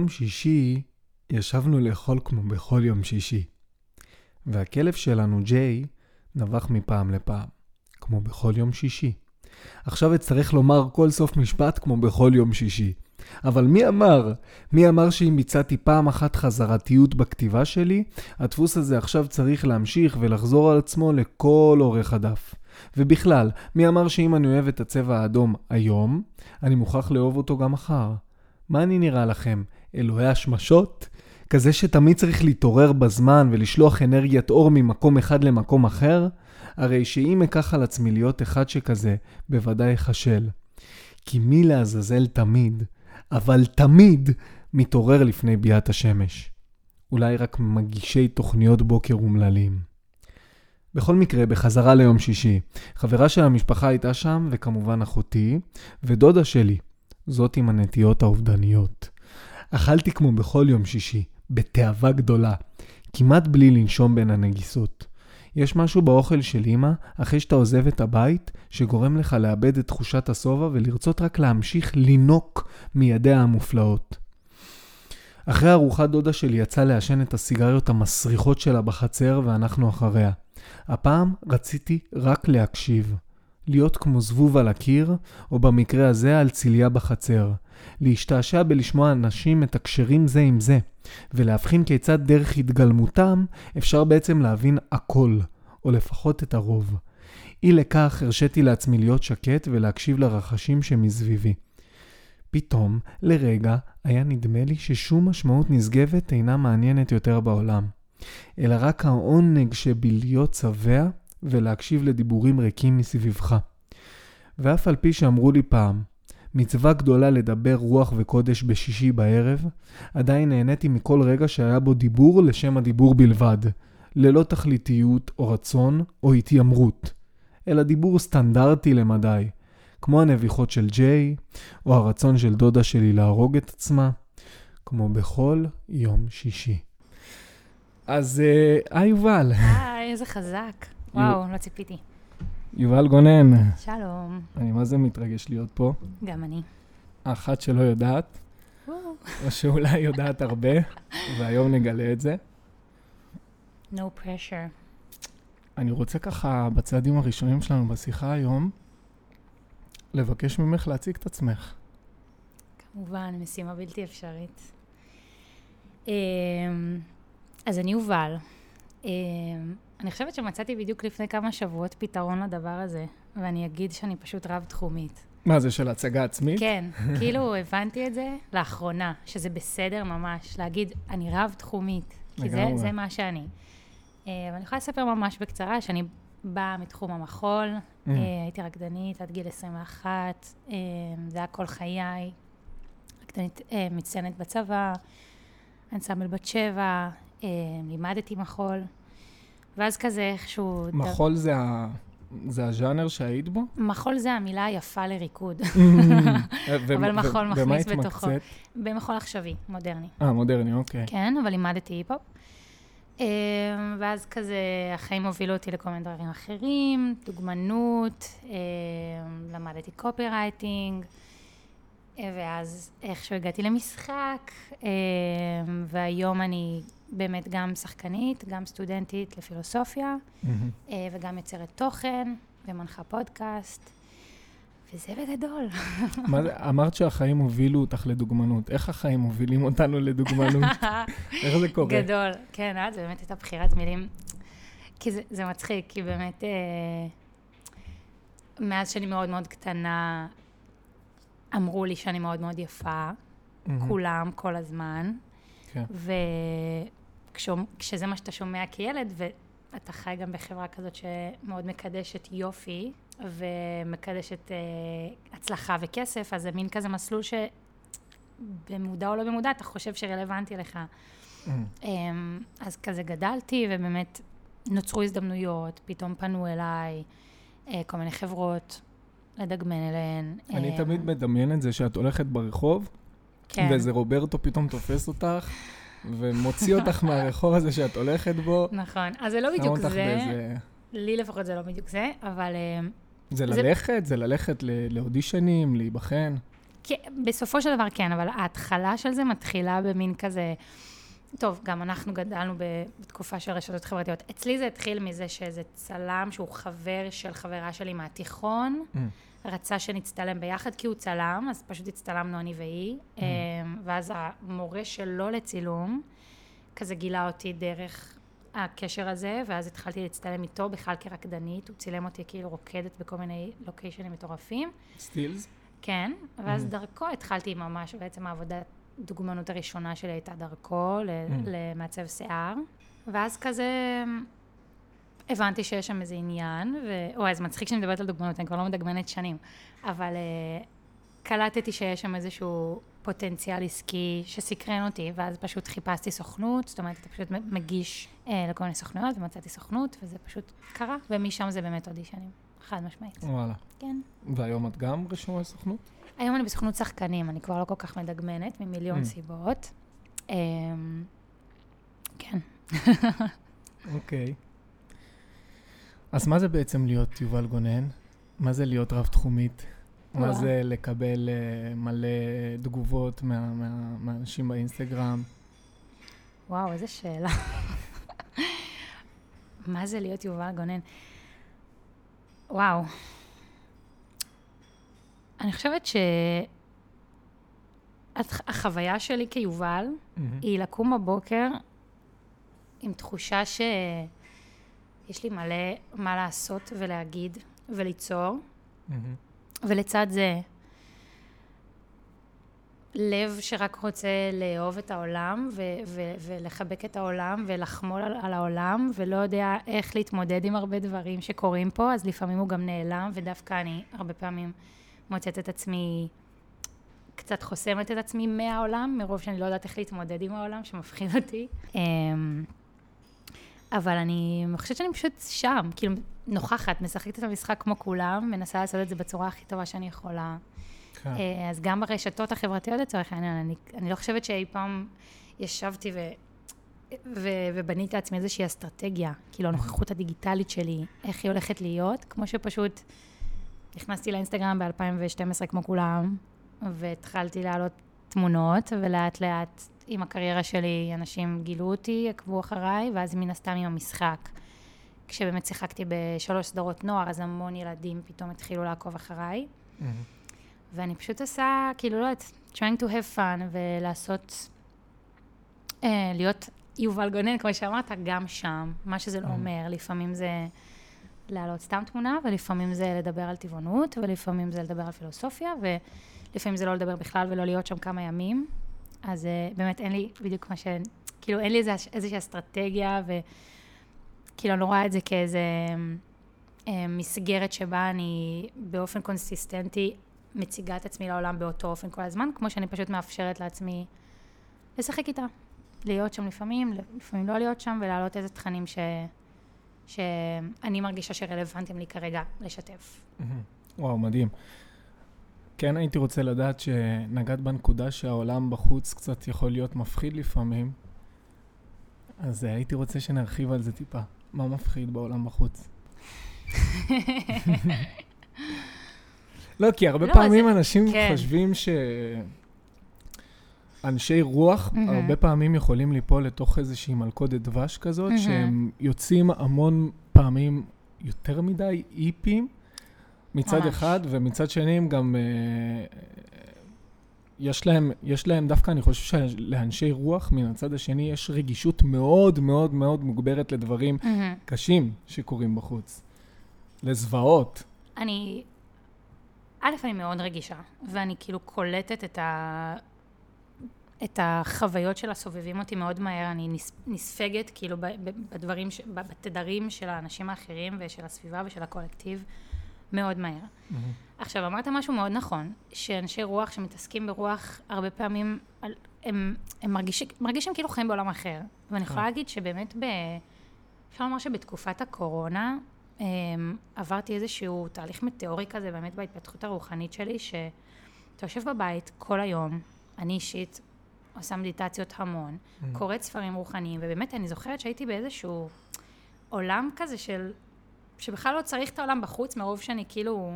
יום שישי ישבנו לאכול כמו בכל יום שישי. והכלב שלנו, ג'יי, נבח מפעם לפעם, כמו בכל יום שישי. עכשיו אצטרך לומר כל סוף משפט כמו בכל יום שישי. אבל מי אמר? מי אמר שאם ביצעתי פעם אחת חזרתיות בכתיבה שלי, הדפוס הזה עכשיו צריך להמשיך ולחזור על עצמו לכל אורך הדף. ובכלל, מי אמר שאם אני אוהב את הצבע האדום היום, אני מוכרח לאהוב אותו גם מחר? מה אני נראה לכם? אלוהי השמשות? כזה שתמיד צריך להתעורר בזמן ולשלוח אנרגיית אור ממקום אחד למקום אחר? הרי שאם אקח על עצמי להיות אחד שכזה, בוודאי אכשל. כי מי לעזאזל תמיד, אבל תמיד, מתעורר לפני ביאת השמש. אולי רק מגישי תוכניות בוקר אומללים. בכל מקרה, בחזרה ליום שישי, חברה של המשפחה הייתה שם, וכמובן אחותי, ודודה שלי, זאת עם הנטיות האובדניות. אכלתי כמו בכל יום שישי, בתאווה גדולה, כמעט בלי לנשום בין הנגיסות. יש משהו באוכל של אמא, אחרי שאתה עוזב את הבית, שגורם לך לאבד את תחושת השובע ולרצות רק להמשיך לינוק מידיה המופלאות. אחרי ארוחת דודה שלי יצאה לעשן את הסיגריות המסריחות שלה בחצר ואנחנו אחריה. הפעם רציתי רק להקשיב. להיות כמו זבוב על הקיר, או במקרה הזה על ציליה בחצר. להשתעשע בלשמוע אנשים מתקשרים זה עם זה, ולהבחין כיצד דרך התגלמותם אפשר בעצם להבין הכל, או לפחות את הרוב. אי לכך הרשיתי לעצמי להיות שקט ולהקשיב לרחשים שמסביבי. פתאום, לרגע, היה נדמה לי ששום משמעות נשגבת אינה מעניינת יותר בעולם, אלא רק העונג שבלהיות שבע ולהקשיב לדיבורים ריקים מסביבך. ואף על פי שאמרו לי פעם, מצווה גדולה לדבר רוח וקודש בשישי בערב, עדיין נהניתי מכל רגע שהיה בו דיבור לשם הדיבור בלבד, ללא תכליתיות או רצון או התיימרות, אלא דיבור סטנדרטי למדי, כמו הנביחות של ג'יי, או הרצון של דודה שלי להרוג את עצמה, כמו בכל יום שישי. אז אה, היי יובל. היי, איזה חזק. וואו, לא ציפיתי. יובל גונן. שלום. אני מה זה מתרגש להיות פה. גם אני. האחת שלא יודעת, או שאולי יודעת הרבה, והיום נגלה את זה. No pressure. אני רוצה ככה, בצעדים הראשונים שלנו בשיחה היום, לבקש ממך להציג את עצמך. כמובן, משימה בלתי אפשרית. אמ, אז אני יובל. אני חושבת שמצאתי בדיוק לפני כמה שבועות פתרון לדבר הזה, ואני אגיד שאני פשוט רב-תחומית. מה זה, של הצגה עצמית? כן, כאילו הבנתי את זה לאחרונה, שזה בסדר ממש, להגיד, אני רב-תחומית, כי זה. זה מה שאני. אה, ואני יכולה לספר ממש בקצרה שאני באה מתחום המחול, Mm. אה, הייתי רקדנית עד גיל 21, אה, זה היה כל חיי, רקדנית אה, מצטיינת בצבא, אנסמבל בת שבע, אה, לימדתי מחול, ואז כזה איכשהו... מחול זה, ה... זה הז'אנר שהיית בו? מחול זה המילה היפה לריקוד, ו- אבל מחול מכניס בתוכו. התמקצעת? במחול עכשווי, מודרני. אה, מודרני, אוקיי. כן, אבל לימדתי היפ-הופ. אה, ואז כזה החיים הובילו אותי לכל מיני דברים אחרים, דוגמנות, אה, למדתי קופי רייטינג, אה, ואז איכשהו הגעתי למשחק, אה, והיום אני באמת גם שחקנית, גם סטודנטית לפילוסופיה. אה, וגם יוצרת תוכן, ומנחה פודקאסט, וזה בגדול. מה זה, אמרת שהחיים הובילו אותך לדוגמנות. איך החיים מובילים אותנו לדוגמנות? איך זה קורה? גדול. כן, אה? זה באמת הייתה בחירת מילים. כי זה, זה מצחיק, כי באמת, אה, מאז שאני מאוד מאוד קטנה, אמרו לי שאני מאוד מאוד יפה, מהמם. כולם, כל הזמן. כן. וכשזה מה שאתה שומע כילד, ואתה חי גם בחברה כזאת שמאוד מקדשת יופי, ומקדשת אה, הצלחה וכסף, אז זה מין כזה מסלול שבמודע או לא במודע, אתה חושב שרלוונטי לך. מהמם. אמ, אז כזה גדלתי, ובאמת נוצרו הזדמנויות, פתאום פנו אליי אה, כל מיני חברות לדגמן אליהן. אני אה, תמיד מדמיין את זה שאת הולכת ברחוב, כן, ואיזה רוברטו פתאום תופס אותך, ומוציא אותך מהרחוב הזה שאת הולכת בו, נכון. אז זה לא בדיוק זה, באיזה... לי לפחות זה לא בדיוק זה, אבל אמ, זה ללכת? זה ללכת לאודישנים, להיבחן? כן, בסופו של דבר כן, אבל ההתחלה של זה מתחילה במין כזה... טוב, גם אנחנו גדלנו בתקופה של רשתות חברתיות. אצלי זה התחיל מזה שאיזה צלם שהוא חבר של חברה שלי מהתיכון, Mm. רצה שנצטלם ביחד כי הוא צלם, אז פשוט הצטלמנו אני והיא, Mm. ואז המורה שלו לצילום, כזה גילה אותי דרך הקשר הזה, ואז התחלתי להצטלם איתו בכלל כרקדנית, הוא צילם אותי כאילו רוקדת בכל מיני לוקיישנים מטורפים. סטילס? כן, ואז Mhm. דרכו התחלתי ממש, בעצם העבודת דוגמנות הראשונה שלי הייתה דרכו, Mhm. למעצב שיער. ואז כזה הבנתי שיש שם איזה עניין, ו... אוי, אז מצחיק שאני מדברת על דוגמנות, אני כבר לא מדגמנת שנים, אבל uh, קלטתי שיש שם איזשהו פוטנציאל עסקי שסקרן אותי, ואז פשוט חיפשתי סוכנות, זאת אומרת, אתה פשוט מגיש uh, לכל מיני סוכנויות, ומצאתי סוכנות, וזה פשוט קרה, ומשם זה באמת אודישנים, חד משמעית. וואלה. כן. והיום את גם רשומה לסוכנות? היום אני בסוכנות שחקנים, אני כבר לא כל כך מדגמנת, ממיליון Mm. סיבות. אמ, כן. אוקיי. אז מה זה בעצם להיות יובל גונן? מה זה להיות רב-תחומית? מה. זה לקבל אה, מלא תגובות מה- מה- מהאנשים באינסטגרם? וואו, איזה שאלה. מה זה להיות יובל גונן? וואו. אני חושבת שהחוויה שלי כיובל מהמם. היא לקום בבוקר עם תחושה שיש לי מלא מה לעשות ולהגיד וליצור. ולצד זה לב שרק רוצה לאהוב את העולם ו- ו- ולחבק את העולם ולחמול על, על העולם ולא יודע איך להתמודד עם הרבה דברים שקורים פה, אז לפעמים הוא גם נעלם, ודווקא אני הרבה פעמים מוצאת את עצמי קצת חוסמת את עצמי מהעולם, מרוב שאני לא יודעת איך להתמודד עם העולם, שמפחיד אותי. אבל אני חושבת שאני פשוט שם, כאילו נוכחת, משחקת את המשחק כמו כולם, מנסה לעשות את זה בצורה הכי טובה שאני יכולה. כן. אה, אז גם ברשתות החברתיות לצורך העניין, אני, אני לא חושבת שאי פעם ישבתי ו, ו, ובניתי לעצמי איזושהי אסטרטגיה, כאילו הנוכחות הדיגיטלית שלי, איך היא הולכת להיות, כמו שפשוט נכנסתי לאינסטגרם ב-2012 כמו כולם, והתחלתי להעלות תמונות, ולאט לאט עם הקריירה שלי אנשים גילו אותי, עקבו אחריי, ואז מן הסתם עם המשחק. כשבאמת שיחקתי בשלוש סדרות נוער, אז המון ילדים פתאום התחילו לעקוב אחריי. ואני פשוט עושה, כאילו, לא יודעת, trying to have fun ולעשות, אה, להיות יובל גונן, כמו שאמרת, גם שם, מה שזה לא. אומר, לפעמים זה להעלות סתם תמונה, ולפעמים זה לדבר על טבעונות, ולפעמים זה לדבר על פילוסופיה, ולפעמים זה לא לדבר בכלל ולא להיות שם כמה ימים. אז אה, באמת אין לי בדיוק מה ש... כאילו, אין לי איזושהי אסטרטגיה, וכאילו, אני לא רואה את זה כאיזה אה, מסגרת שבה אני באופן קונסיסטנטי מציגה את עצמי לעולם באותו אופן כל הזמן, כמו שאני פשוט מאפשרת לעצמי לשחק איתה. להיות שם לפעמים, לפעמים לא להיות שם, ולהעלות איזה תכנים ש... שאני מרגישה שרלוונטיים לי כרגע לשתף. וואו, מדהים. כן הייתי רוצה לדעת שנגעת בנקודה שהעולם בחוץ קצת יכול להיות מפחיד לפעמים, אז אה, הייתי רוצה שנרחיב על זה טיפה. מה מפחיד בעולם בחוץ? לא, כי הרבה לא, פעמים זה- אנשים כן. חושבים ש... אנשי רוח מהמם. הרבה פעמים יכולים ליפול לתוך איזושהי מלכודת דבש כזאת, מהמם. שהם יוצאים המון פעמים יותר מדי איפים מצד ממש. אחד, ומצד שני הם גם... אה, יש להם, יש להם, דווקא אני חושב שלאנשי רוח מן הצד השני יש רגישות מאוד מאוד מאוד מוגברת לדברים קשים שקורים בחוץ. לזוועות. אני, א', אני מאוד רגישה, ואני כאילו קולטת את, ה, את החוויות של הסובבים אותי מאוד מהר, אני נס, נספגת כאילו בדברים, ש, בתדרים של האנשים האחרים ושל הסביבה ושל הקולקטיב מאוד מהר. עכשיו, אמרת משהו מאוד נכון, שאנשי רוח שמתעסקים ברוח, הרבה פעמים על- הם, הם מרגישים, מרגישים כאילו חיים בעולם אחר. ואני יכולה כן. להגיד שבאמת, ב, אפשר לומר שבתקופת הקורונה, um, עברתי איזשהו תהליך מטאורי כזה, באמת בהתפתחות הרוחנית שלי, שאתה יושב בבית כל היום, אני אישית עושה מדיטציות המון, קוראת ספרים רוחניים, ובאמת אני זוכרת שהייתי באיזשהו עולם כזה של, שבכלל לא צריך את העולם בחוץ, מרוב שאני כאילו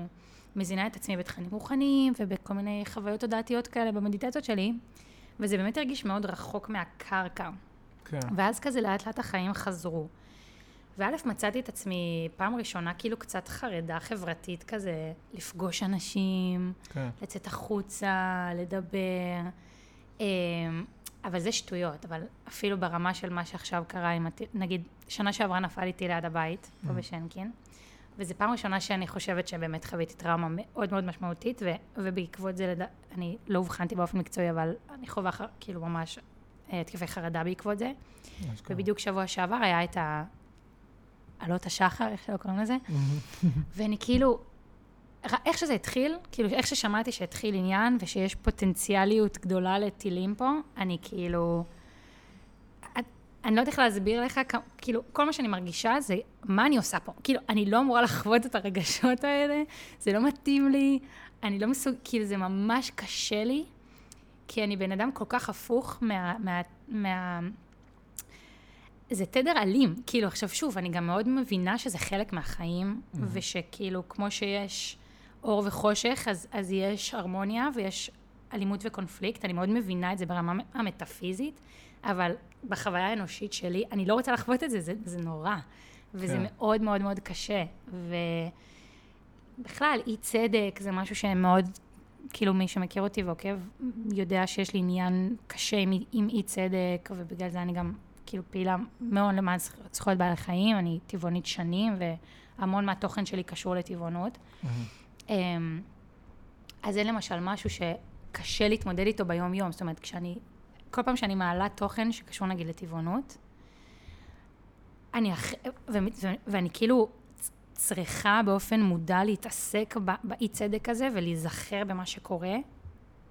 מזינה את עצמי בתכנים רוחניים ובכל מיני חוויות תודעתיות כאלה במדיטציות שלי, וזה באמת הרגיש מאוד רחוק מהקרקע. כן. ואז כזה לאט לאט החיים חזרו. וא', מצאתי את עצמי פעם ראשונה כאילו קצת חרדה חברתית כזה, לפגוש אנשים, כן. לצאת החוצה, לדבר. אבל זה שטויות, אבל אפילו ברמה של מה שעכשיו קרה עם, נגיד, שנה שעברה נפל איתי ליד הבית, פה Mm. בשנקין, וזו פעם ראשונה שאני חושבת שבאמת חוויתי טראומה מאוד מאוד משמעותית, ו, ובעקבות זה, לד... אני לא אובחנתי באופן מקצועי, אבל אני חווה כאילו ממש אה, התקפי חרדה בעקבות זה. אשכרה. ובדיוק שבוע שעבר היה את ה... עלות השחר, איך שלא קוראים לזה, ואני כאילו, איך שזה התחיל, כאילו, איך ששמעתי שהתחיל עניין ושיש פוטנציאליות גדולה לטילים פה, אני כאילו... אני לא יודעת איך להסביר לך, כאילו, כל מה שאני מרגישה זה, מה אני עושה פה? כאילו, אני לא אמורה לחוות את הרגשות האלה, זה לא מתאים לי, אני לא מסוג... כאילו, זה ממש קשה לי, כי אני בן אדם כל כך הפוך מה... מה, מה זה תדר אלים, כאילו עכשיו שוב, אני גם מאוד מבינה שזה חלק מהחיים, mm-hmm. ושכאילו כמו שיש אור וחושך, אז, אז יש הרמוניה ויש אלימות וקונפליקט, אני מאוד מבינה את זה ברמה המטאפיזית, אבל בחוויה האנושית שלי, אני לא רוצה לחוות את זה, זה, זה נורא, וזה כן. מאוד מאוד מאוד קשה, ובכלל, אי צדק זה משהו שמאוד, כאילו מי שמכיר אותי ועוקב, יודע שיש לי עניין קשה עם, עם אי צדק, ובגלל זה אני גם כאילו פעילה מאוד למען זכ- זכויות בעלי חיים, אני טבעונית שנים, והמון מהתוכן שלי קשור לטבעונות. אמ, אז זה למשל משהו שקשה להתמודד איתו ביום-יום, זאת אומרת, כשאני, כל פעם שאני מעלה תוכן שקשור נגיד לטבעונות, אני אח... ו... ו... ואני כאילו צריכה באופן מודע להתעסק. באי צדק הזה ולהיזכר במה שקורה,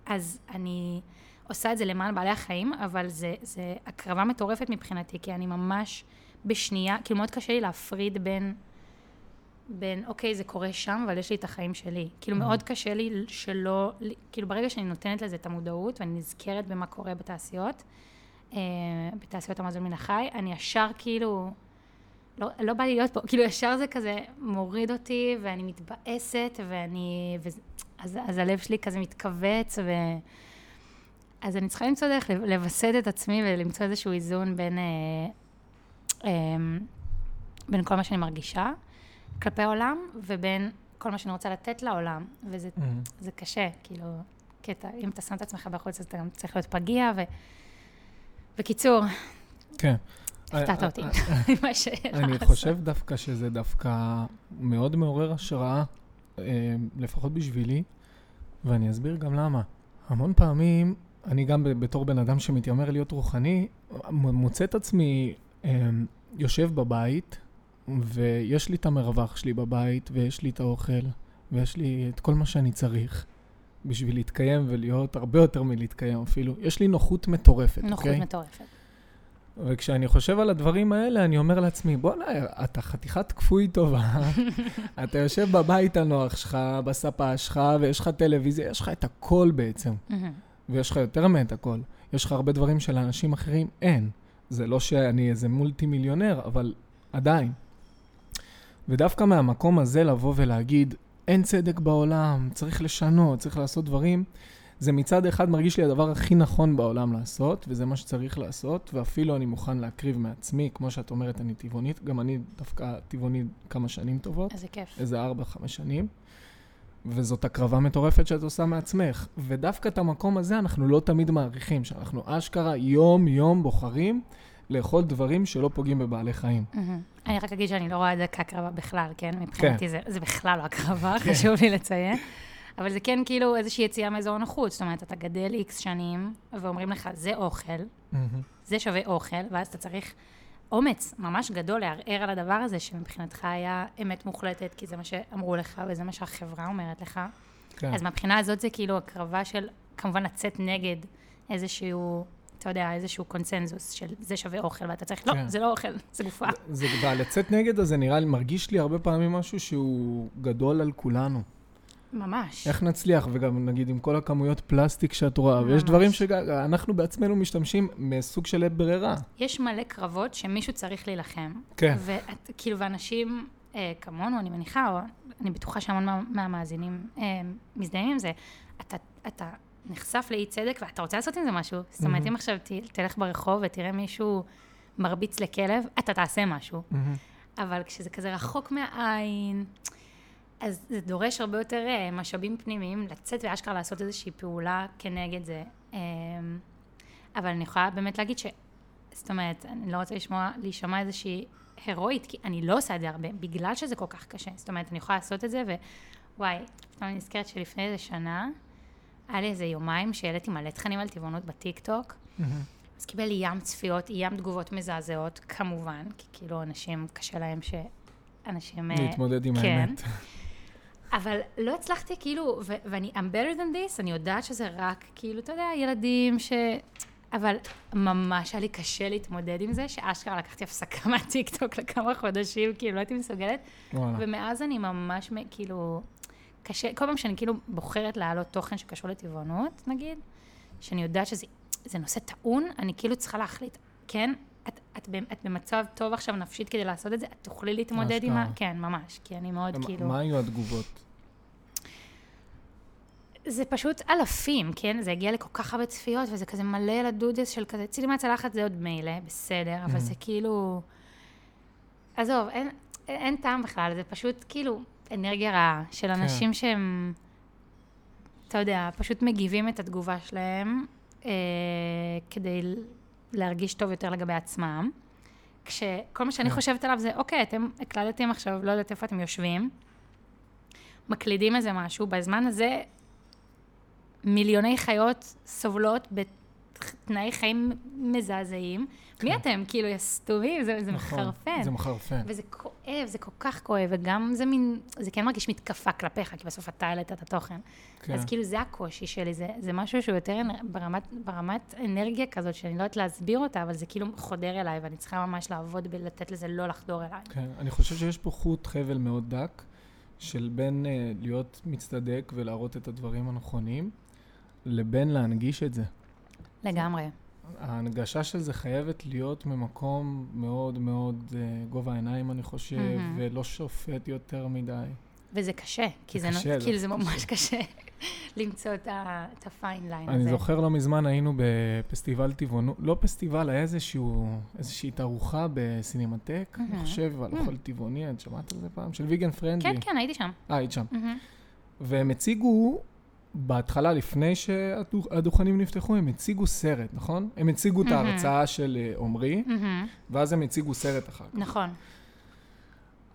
אז אני עושה את זה למען בעלי החיים, אבל זה, זה הקרבה מטורפת מבחינתי, כי אני ממש בשנייה, כאילו מאוד קשה לי להפריד בין, בין, אוקיי, זה קורה שם, אבל יש לי את החיים שלי. כאילו מאוד קשה לי שלא, כאילו ברגע שאני נותנת לזה את המודעות, ואני נזכרת במה קורה בתעשיות, אה, בתעשיות המזון מן החי, אני ישר כאילו, לא, לא בא לי להיות פה, כאילו ישר זה כזה מוריד אותי, ואני מתבאסת, ואני, וזה, אז, אז הלב שלי כזה מתכווץ, ו... אז אני צריכה למצוא דרך לווסת את עצמי ולמצוא איזשהו איזון בין, אה, אה, בין כל מה שאני מרגישה כלפי העולם, ובין כל מה שאני רוצה לתת לעולם, וזה זה קשה, כאילו, כי אתה, אם אתה שם את עצמך בחוץ, אז אתה גם צריך להיות פגיע, ו... בקיצור, כן. הפתעת אותי אה, עם מה שיש אני. חושב דווקא שזה דווקא מאוד מעורר השראה, אה, לפחות בשבילי, ואני אסביר גם למה. המון פעמים, אני גם בתור בן אדם שמתיימר להיות רוחני, מוצא את עצמי אה, יושב בבית, ויש לי את המרווח שלי בבית, ויש לי את האוכל, ויש לי את כל מה שאני צריך בשביל להתקיים ולהיות הרבה יותר מלהתקיים אפילו. יש לי נוחות מטורפת, נוחות אוקיי? מטורפת. וכשאני חושב על הדברים האלה, אני אומר לעצמי, בוא'נה, אתה חתיכת כפוי טובה. אתה יושב בבית הנוח שלך, בספה שלך, ויש לך טלוויזיה, יש לך את הכל בעצם. ויש לך יותר מאת הכל. יש לך הרבה דברים שלאנשים אחרים אין. זה לא שאני איזה מולטי מיליונר, אבל עדיין. ודווקא מהמקום הזה לבוא ולהגיד, אין צדק בעולם, צריך לשנות, צריך לעשות דברים, זה מצד אחד מרגיש לי הדבר הכי נכון בעולם לעשות, וזה מה שצריך לעשות, ואפילו אני מוכן להקריב מעצמי, כמו שאת אומרת, אני טבעונית, גם אני דווקא טבעוני כמה שנים טובות. איזה כיף. איזה ארבע, חמש שנים, וזאת הקרבה מטורפת שאת עושה מעצמך. ודווקא את המקום הזה אנחנו לא תמיד מעריכים, שאנחנו אשכרה יום-יום בוחרים לאכול דברים שלא פוגעים בבעלי חיים. אני רק אגיד שאני לא רואה את זה כהקרבה בכלל, כן? מבחינתי זה, זה בכלל לא הקרבה, חשוב לי לציין. אבל זה כן כאילו איזושהי יציאה מאזור הנוחות. זאת אומרת, אתה גדל איקס שנים, ואומרים לך, זה אוכל, זה שווה אוכל, ואז אתה צריך אומץ ממש גדול לערער על הדבר הזה, שמבחינתך היה אמת מוחלטת, כי זה מה שאמרו לך, וזה מה שהחברה אומרת לך. כן. אז מהבחינה הזאת זה כאילו הקרבה של, כמובן, לצאת נגד איזשהו, אתה יודע, איזשהו קונסנזוס של זה שווה אוכל, ואתה צריך, לא, כן. זה לא אוכל, זה גופה. זה, והלצאת נגד הזה נראה לי, מרגיש לי הרבה פעמים משהו שהוא גדול על כולנו. ממש. איך נצליח, וגם נגיד עם כל הכמויות פלסטיק שאת רואה, ויש ממש. דברים שאנחנו בעצמנו משתמשים מסוג של עת ברירה. יש מלא קרבות שמישהו צריך להילחם. כן. ואת, כאילו, ואנשים אה, כמונו, אני מניחה, או אני בטוחה שהמון מה, מהמאזינים אה, מזדהים עם זה, אתה, אתה נחשף לאי צדק ואתה רוצה לעשות עם זה משהו. זאת אומרת. אם עכשיו ת, תלך ברחוב ותראה מישהו מרביץ לכלב, אתה תעשה משהו. מהמם. אבל כשזה כזה רחוק מהעין, אז זה דורש הרבה יותר אה, משאבים פנימיים לצאת ואשכרה לעשות איזושהי פעולה כנגד זה. אמ, אבל אני יכולה באמת להגיד ש... זאת אומרת, אני לא רוצה לשמוע, להישמע איזושהי הירואית, כי אני לא עושה את זה הרבה, בגלל שזה כל כך קשה. זאת אומרת, אני יכולה לעשות את זה, ווואי, פתאום אני נזכרת שלפני איזה שנה, היה לי איזה יומיים שהעליתי מלא תכנים על טבעונות בטיקטוק, מהמם. אז קיבל ים צפיות, ים תגובות מזעזעות, כמובן, כי כאילו אנשים, קשה להם שאנשים... אה, להתמודד עם כן. האמת. אבל לא הצלחתי, כאילו, ו- ואני, I'm better than this, אני יודעת שזה רק, כאילו, אתה יודע, ילדים ש... אבל ממש היה לי קשה להתמודד עם זה, שאשכרה לקחתי הפסקה מהטיקטוק לכמה חודשים, כאילו, לא הייתי מסוגלת. וואלה. ומאז אני ממש, כאילו, קשה, כל פעם שאני כאילו בוחרת להעלות תוכן שקשור לטבעונות, נגיד, שאני יודעת שזה זה נושא טעון, אני כאילו צריכה להחליט, כן, את, את, ב- את במצב טוב עכשיו נפשית כדי לעשות את זה, את תוכלי להתמודד עם ה... כן, ממש, כי אני מאוד מה- כאילו... מה היו התגובות? זה פשוט אלפים, כן? זה הגיע לכל כך הרבה צפיות, וזה כזה מלא לדודס של כזה, צילי מהצלחת זה עוד מילא, בסדר, אבל Mhm. זה כאילו... עזוב, אין, אין טעם בכלל, זה פשוט כאילו אנרגיה רעה של אנשים שהם, אתה יודע, פשוט מגיבים את התגובה שלהם אה, כדי להרגיש טוב יותר לגבי עצמם. כשכל מה שאני כן. חושבת עליו זה, אוקיי, אתם הקלטתם עכשיו, לא יודעת איפה אתם יושבים, מקלידים איזה משהו, בזמן הזה מיליוני חיות סובלות בתנאי חיים מזעזעים. מי כן. אתם? כאילו, יא סתומים, זה, זה נכון, מחרפן. זה מחרפן. וזה כואב, זה כל כך כואב, וגם זה מין, זה כן מרגיש מתקפה כלפיך, כי בסוף אתה העלית את התוכן. כן. אז כאילו זה הקושי שלי, זה, זה משהו שהוא יותר ברמת, ברמת אנרגיה כזאת, שאני לא יודעת להסביר אותה, אבל זה כאילו חודר אליי, ואני צריכה ממש לעבוד בלתת לזה לא לחדור אליי. כן, אני חושב שיש פה חוט חבל מאוד דק, של בין אה, להיות מצטדק ולהראות את הדברים הנכונים, לבין להנגיש את זה. לגמרי. ההנגשה של זה חייבת להיות ממקום מאוד מאוד אה, גובה העיניים, אני חושב, מהמם. ולא שופט יותר מדי. וזה קשה, כי זה זה, קשה, זה כאילו זה ממש קשה למצוא את הפיין ליין הזה. אני זוכר לא מזמן היינו בפסטיבל טבעונות, לא פסטיבל, היה איזשהו, איזושהי תערוכה בסינמטק, אני מהמם. חושב, על. אוכל טבעוני, את שמעת על זה פעם? של ויגן פרנדלי. כן, כן, הייתי שם. אה, היית שם. מהמם. והם הציגו, בהתחלה, לפני שהדוכנים נפתחו, הם הציגו סרט, נכון? הם הציגו את מהמם. ההרצאה של אה, עמרי, מהמם. ואז הם הציגו סרט אחר כך. נכון.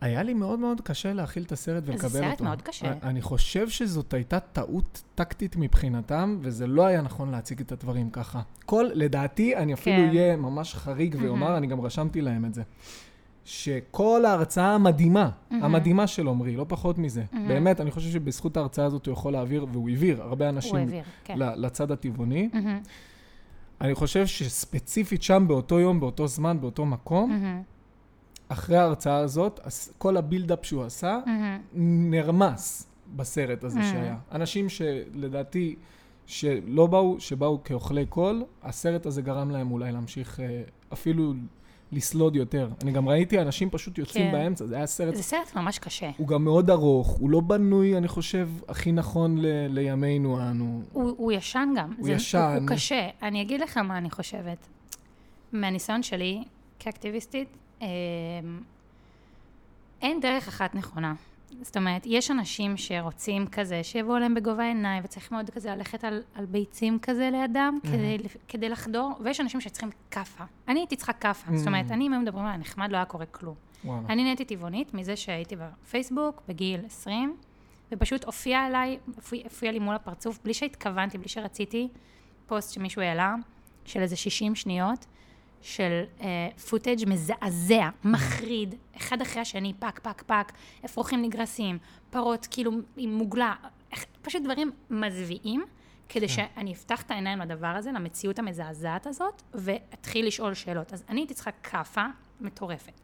היה לי מאוד מאוד קשה להכיל את הסרט ולקבל אותו. סרט מאוד קשה. אני חושב שזאת הייתה טעות טקטית מבחינתם, וזה לא היה נכון להציג את הדברים ככה. כל, לדעתי, אני אפילו כן. אהיה ממש חריג ואומר, מהמם. אני גם רשמתי להם את זה. שכל ההרצאה המדהימה, מהמם. המדהימה של עמרי, לא פחות מזה. מהמם. באמת, אני חושב שבזכות ההרצאה הזאת הוא יכול להעביר, והוא העביר הרבה אנשים העביר, כן. לצד הטבעוני. מהמם. אני חושב שספציפית שם, באותו יום, באותו זמן, באותו מקום, מהמם. אחרי ההרצאה הזאת, כל הבילדאפ שהוא עשה, מהמם. נרמס בסרט הזה Mm. שהיה. אנשים שלדעתי, שלא באו, שבאו כאוכלי קול, הסרט הזה גרם להם אולי להמשיך אה, אפילו לסלוד יותר. אני גם ראיתי אנשים פשוט יוצאים כן. באמצע, זה היה סרט, זה סרט ממש קשה. הוא גם מאוד ארוך, הוא לא בנוי, אני חושב, הכי נכון ל- לימינו אנו. הוא, הוא ישן גם. הוא זה, ישן. הוא, הוא קשה. אני אגיד לך מה אני חושבת. מהניסיון שלי כאקטיביסטית, אה, אין דרך אחת נכונה. זאת אומרת, יש אנשים שרוצים כזה, שיבואו אליהם בגובה העיניים, וצריך מאוד כזה ללכת על, על ביצים כזה לידם, Mhm. כדי, כדי לחדור, ויש אנשים שצריכים כאפה. אני הייתי צריכה כאפה. זאת אומרת. אני, אם היו מדברים עליי נחמד, לא היה קורה כלום. וואלה. אני נהייתי טבעונית מזה שהייתי בפייסבוק בגיל 20, ופשוט הופיע הופיע, הופיע לי מול הפרצוף, בלי שהתכוונתי, בלי שרציתי, פוסט שמישהו העלה, של איזה 60 שניות, של פוטאג' מזעזע, מחריד, אחד אחרי השני, פק, פק, פק, אפרוחים נגרסים, פרות כאילו עם מוגלה, פשוט דברים מזוויעים, כדי כן. שאני אפתח את העיניים לדבר הזה, למציאות המזעזעת הזאת, ואתחיל לשאול שאלות. אז אני הייתי צריכה כאפה מטורפת.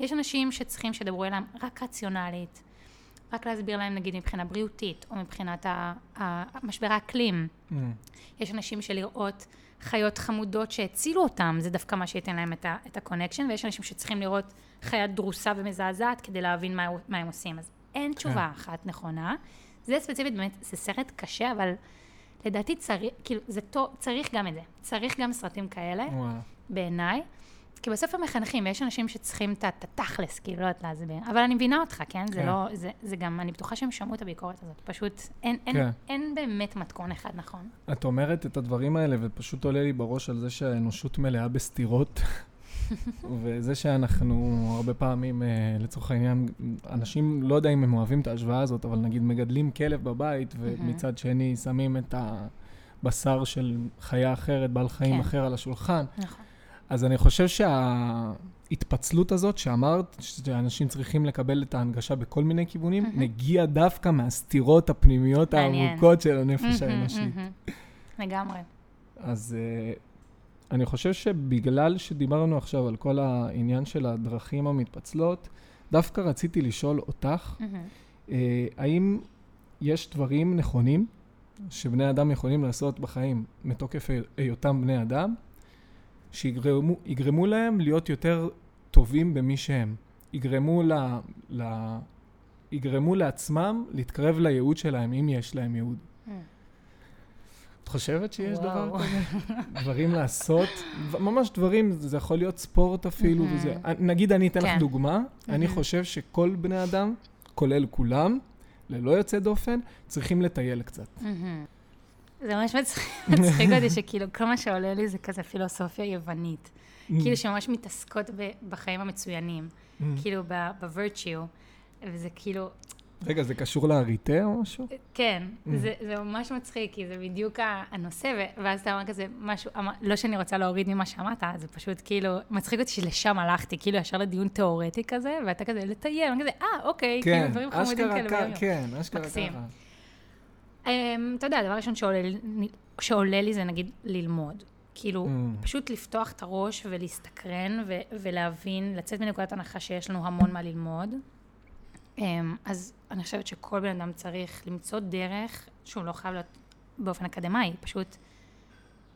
יש אנשים שצריכים שידברו אליהם רק רציונלית, רק להסביר להם נגיד מבחינה בריאותית, או מבחינת משבר האקלים. Mm. יש אנשים שלראות חיות חמודות שהצילו אותם, זה דווקא מה שייתן להם את, ה- את ה connection, ויש אנשים שצריכים לראות חיה דרוסה ומזעזעת כדי להבין מה, מה הם עושים. אז אין תשובה אחת נכונה. זה ספציפית באמת, זה סרט קשה, אבל לדעתי צריך, כאילו, זה טוב, צריך גם את זה. צריך גם סרטים כאלה. בעיניי. כי בסוף הם מחנכים, ויש אנשים שצריכים את התכלס, כאילו, לא יודעת להסביר. אבל אני מבינה אותך, כן? זה כן. לא, זה, זה גם, אני בטוחה שהם שמעו את הביקורת הזאת. פשוט, אין, אין, כן. אין באמת מתכון אחד נכון. את אומרת את הדברים האלה, ופשוט עולה לי בראש על זה שהאנושות מלאה בסתירות. וזה שאנחנו הרבה פעמים, אה, לצורך העניין, אנשים, לא יודע אם הם אוהבים את ההשוואה הזאת, אבל נגיד מגדלים כלב בבית, ומצד שני שמים את הבשר של חיה אחרת, בעל חיים כן. אחר על השולחן. נכון. אז אני חושב שההתפצלות הזאת שאמרת, שאנשים צריכים לקבל את ההנגשה בכל מיני כיוונים. מגיע דווקא מהסתירות הפנימיות מעניין. העמוקות של הנפש מהמם, האנושית. לגמרי. אז uh, אני חושב שבגלל שדיברנו עכשיו על כל העניין של הדרכים המתפצלות, דווקא רציתי לשאול אותך, uh, האם יש דברים נכונים שבני אדם יכולים לעשות בחיים מתוקף היותם בני אדם, שיגרמו יגרמו להם להיות יותר טובים במי שהם, יגרמו, ל, ל, יגרמו לעצמם להתקרב לייעוד שלהם, אם יש להם ייעוד. את חושבת שיש דבר וואו. כזה? דברים לעשות? ממש דברים, זה יכול להיות ספורט אפילו. וזה... נגיד אני אתן לך כן. דוגמה, אני. חושב שכל בני אדם, כולל כולם, ללא יוצא דופן, צריכים לטייל קצת. זה ממש מצחיק אותי שכאילו כל מה שעולה לי זה כזה פילוסופיה יוונית. כאילו שממש מתעסקות בחיים המצוינים, Mm. כאילו ב-virtue, וזה כאילו, רגע, זה קשור לאריתאה או משהו? כן, Mm. זה, זה ממש מצחיק, כי זה בדיוק הנושא, ואז אתה אומר כזה משהו, לא שאני רוצה להוריד ממה שאמרת, זה פשוט כאילו, מצחיק אותי שלשם הלכתי, כאילו ישר לדיון תיאורטי כזה, ואתה כזה לטייל, אני כזה, אה, אוקיי, כאילו כן, דברים חמודים כאלה. כן, אשכרה. ככה. אמ, אתה יודע, הדבר הראשון שעולה, שעולה לי זה נגיד ללמוד. כאילו, Mm. פשוט לפתוח את הראש ולהסתקרן ו- ולהבין, לצאת מנקודת הנחה שיש לנו המון מה ללמוד. אמ, אז אני חושבת שכל בן אדם צריך למצוא דרך, שוב, לא חייב להיות באופן אקדמאי, פשוט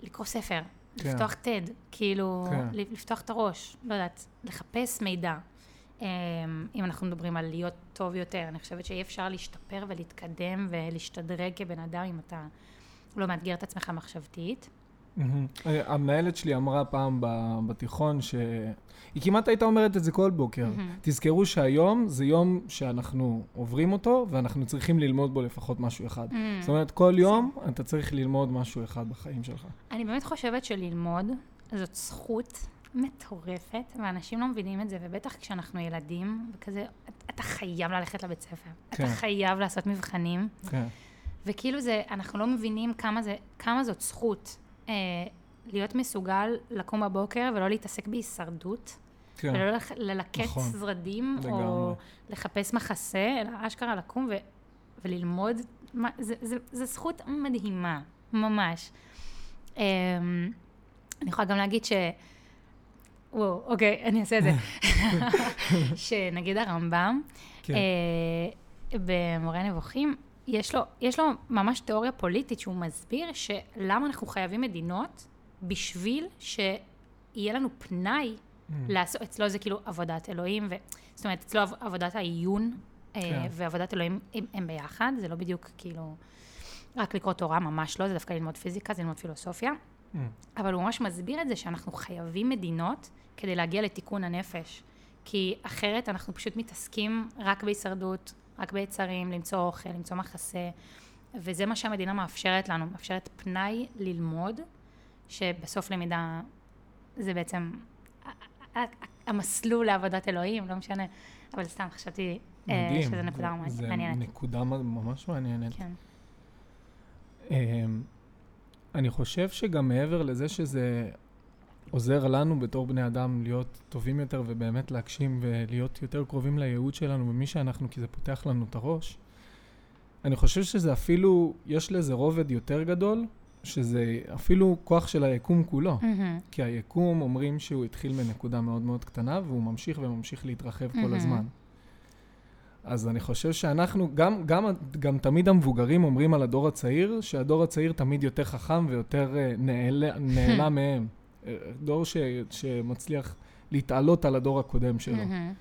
לקרוא ספר, כן. לפתוח TED, כאילו, כן. לפתוח את הראש, לא יודעת, לחפש מידע. אמ, אם אנחנו מדברים על להיות טוב יותר, אני חושבת שאי אפשר להשתפר ולהתקדם ולהשתדרג כבן אדם אם אתה לא מאתגר את עצמך מחשבתית. אה, המנהלת שלי אמרה פעם בתיכון ש... היא כמעט הייתה אומרת את זה כל בוקר. תזכרו שהיום זה יום שאנחנו עוברים אותו, ואנחנו צריכים ללמוד בו לפחות משהו אחד. זאת אומרת, כל יום אתה צריך ללמוד משהו אחד בחיים שלך. אני באמת חושבת שללמוד זאת זכות מטורפת, ואנשים לא מבינים את זה, ובטח כשאנחנו ילדים, וכזה, אתה- חייב ללכת לבית ספר. כן. אתה חייב לעשות מבחנים, כן. וכאילו זה, אנחנו לא מבינים כמה, זה, כמה זאת זכות אה, להיות מסוגל לקום בבוקר ולא להתעסק בהישרדות, כן. ולא לח- ללקט נכון. זרדים, או לגמרי. לחפש מחסה, אלא אשכרה לקום ו, וללמוד. מה, זה, זה, זה זכות מדהימה, ממש. אמ, אני יכולה גם להגיד ש... וואו, אוקיי, אני אעשה את זה. שנגיד הרמב"ם, כן. אה, במורה נבוכים, יש לו, יש לו ממש תיאוריה פוליטית שהוא מסביר שלמה אנחנו חייבים מדינות בשביל שיהיה לנו פנאי Mm. לעשות, אצלו זה כאילו עבודת אלוהים, ו, זאת אומרת, אצלו עב- עבודת העיון כן. אה, ועבודת אלוהים הם, הם ביחד, זה לא בדיוק כאילו רק לקרוא תורה, ממש לא, זה דווקא ללמוד פיזיקה, זה ללמוד פילוסופיה, Mm. אבל הוא ממש מסביר את זה שאנחנו חייבים מדינות כדי להגיע לתיקון הנפש. כי אחרת אנחנו פשוט מתעסקים רק בהישרדות, רק ביצרים, למצוא אוכל, למצוא מחסה, וזה מה שהמדינה מאפשרת לנו, מאפשרת פנאי ללמוד, שבסוף למידה זה בעצם המסלול לעבודת אלוהים, לא משנה, אבל סתם חשבתי אה, מדהים. שזו נקודה זה מעניינת. נקודה מ- ממש מעניינת. כן. אני חושב שגם מעבר לזה שזה עוזר לנו בתור בני אדם להיות טובים יותר ובאמת להגשים ולהיות יותר קרובים לייעוד שלנו ומי שאנחנו, כי זה פותח לנו את הראש, אני חושב שזה אפילו, יש לזה רובד יותר גדול, שזה אפילו כוח של היקום כולו. מהמם. כי היקום אומרים שהוא התחיל מנקודה מאוד מאוד קטנה והוא ממשיך וממשיך להתרחב כל מהמם. הזמן. אז אני חושב שאנחנו, גם, גם, גם תמיד המבוגרים אומרים על הדור הצעיר, שהדור הצעיר תמיד יותר חכם ויותר אה, נעלה, מהם. אה, דור ש, שמצליח להתעלות על הדור הקודם שלו. מהמם.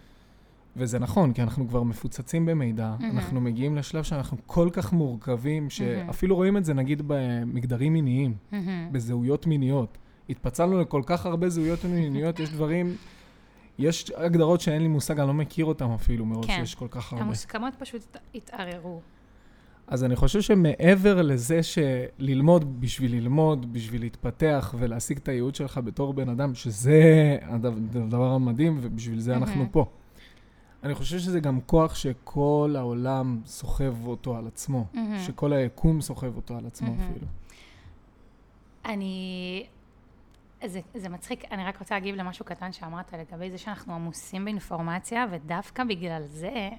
וזה נכון, כי אנחנו כבר מפוצצים במידע, מהמם. אנחנו מגיעים לשלב שאנחנו כל כך מורכבים, שאפילו רואים את זה נגיד במגדרים מיניים, מהמם. בזהויות מיניות. התפצלנו לכל כך הרבה זהויות מיניות, יש דברים, יש הגדרות שאין לי מושג, אני לא מכיר אותן אפילו, מרוב כן. שיש כל כך הרבה. המוסכמות פשוט התערערו. אז אני חושב שמעבר לזה שללמוד בשביל ללמוד, בשביל להתפתח ולהשיג את הייעוד שלך בתור בן אדם, שזה הדבר, המדהים ובשביל זה אנחנו. פה. אני חושב שזה גם כוח שכל העולם סוחב אותו על עצמו. שכל היקום סוחב אותו על עצמו. אפילו. אני... זה, זה מצחיק, אני רק רוצה להגיב למשהו קטן שאמרת לגבי זה שאנחנו עמוסים באינפורמציה, ודווקא בגלל זה,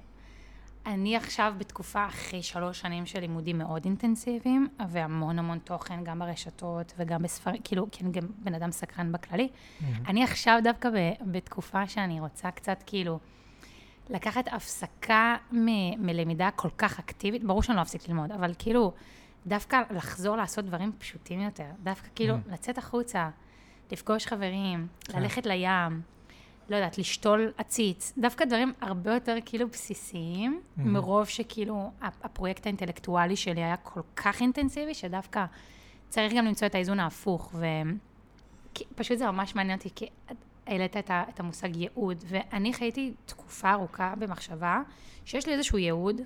אני עכשיו בתקופה אחרי שלוש שנים של לימודים מאוד אינטנסיביים, והמון המון תוכן, גם ברשתות וגם בספרים, כאילו, כי אני גם בן אדם סקרן בכללי. אני עכשיו דווקא ב, בתקופה שאני רוצה קצת כאילו לקחת הפסקה מ, מלמידה כל כך אקטיבית, ברור שאני לא אפסיק ללמוד, אבל כאילו דווקא לחזור לעשות דברים פשוטים יותר, דווקא כאילו Mm. לצאת החוצה, לפגוש חברים, כן. ללכת לים, לא יודעת, לשתול עציץ, דווקא דברים הרבה יותר כאילו בסיסיים, Mhm. מרוב שכאילו הפ- הפרויקט האינטלקטואלי שלי היה כל כך אינטנסיבי, שדווקא צריך גם למצוא את האיזון ההפוך, ו... כי פשוט זה ממש מעניין אותי, כי העלית את, ה- את המושג ייעוד, ואני חייתי תקופה ארוכה במחשבה שיש לי איזשהו ייעוד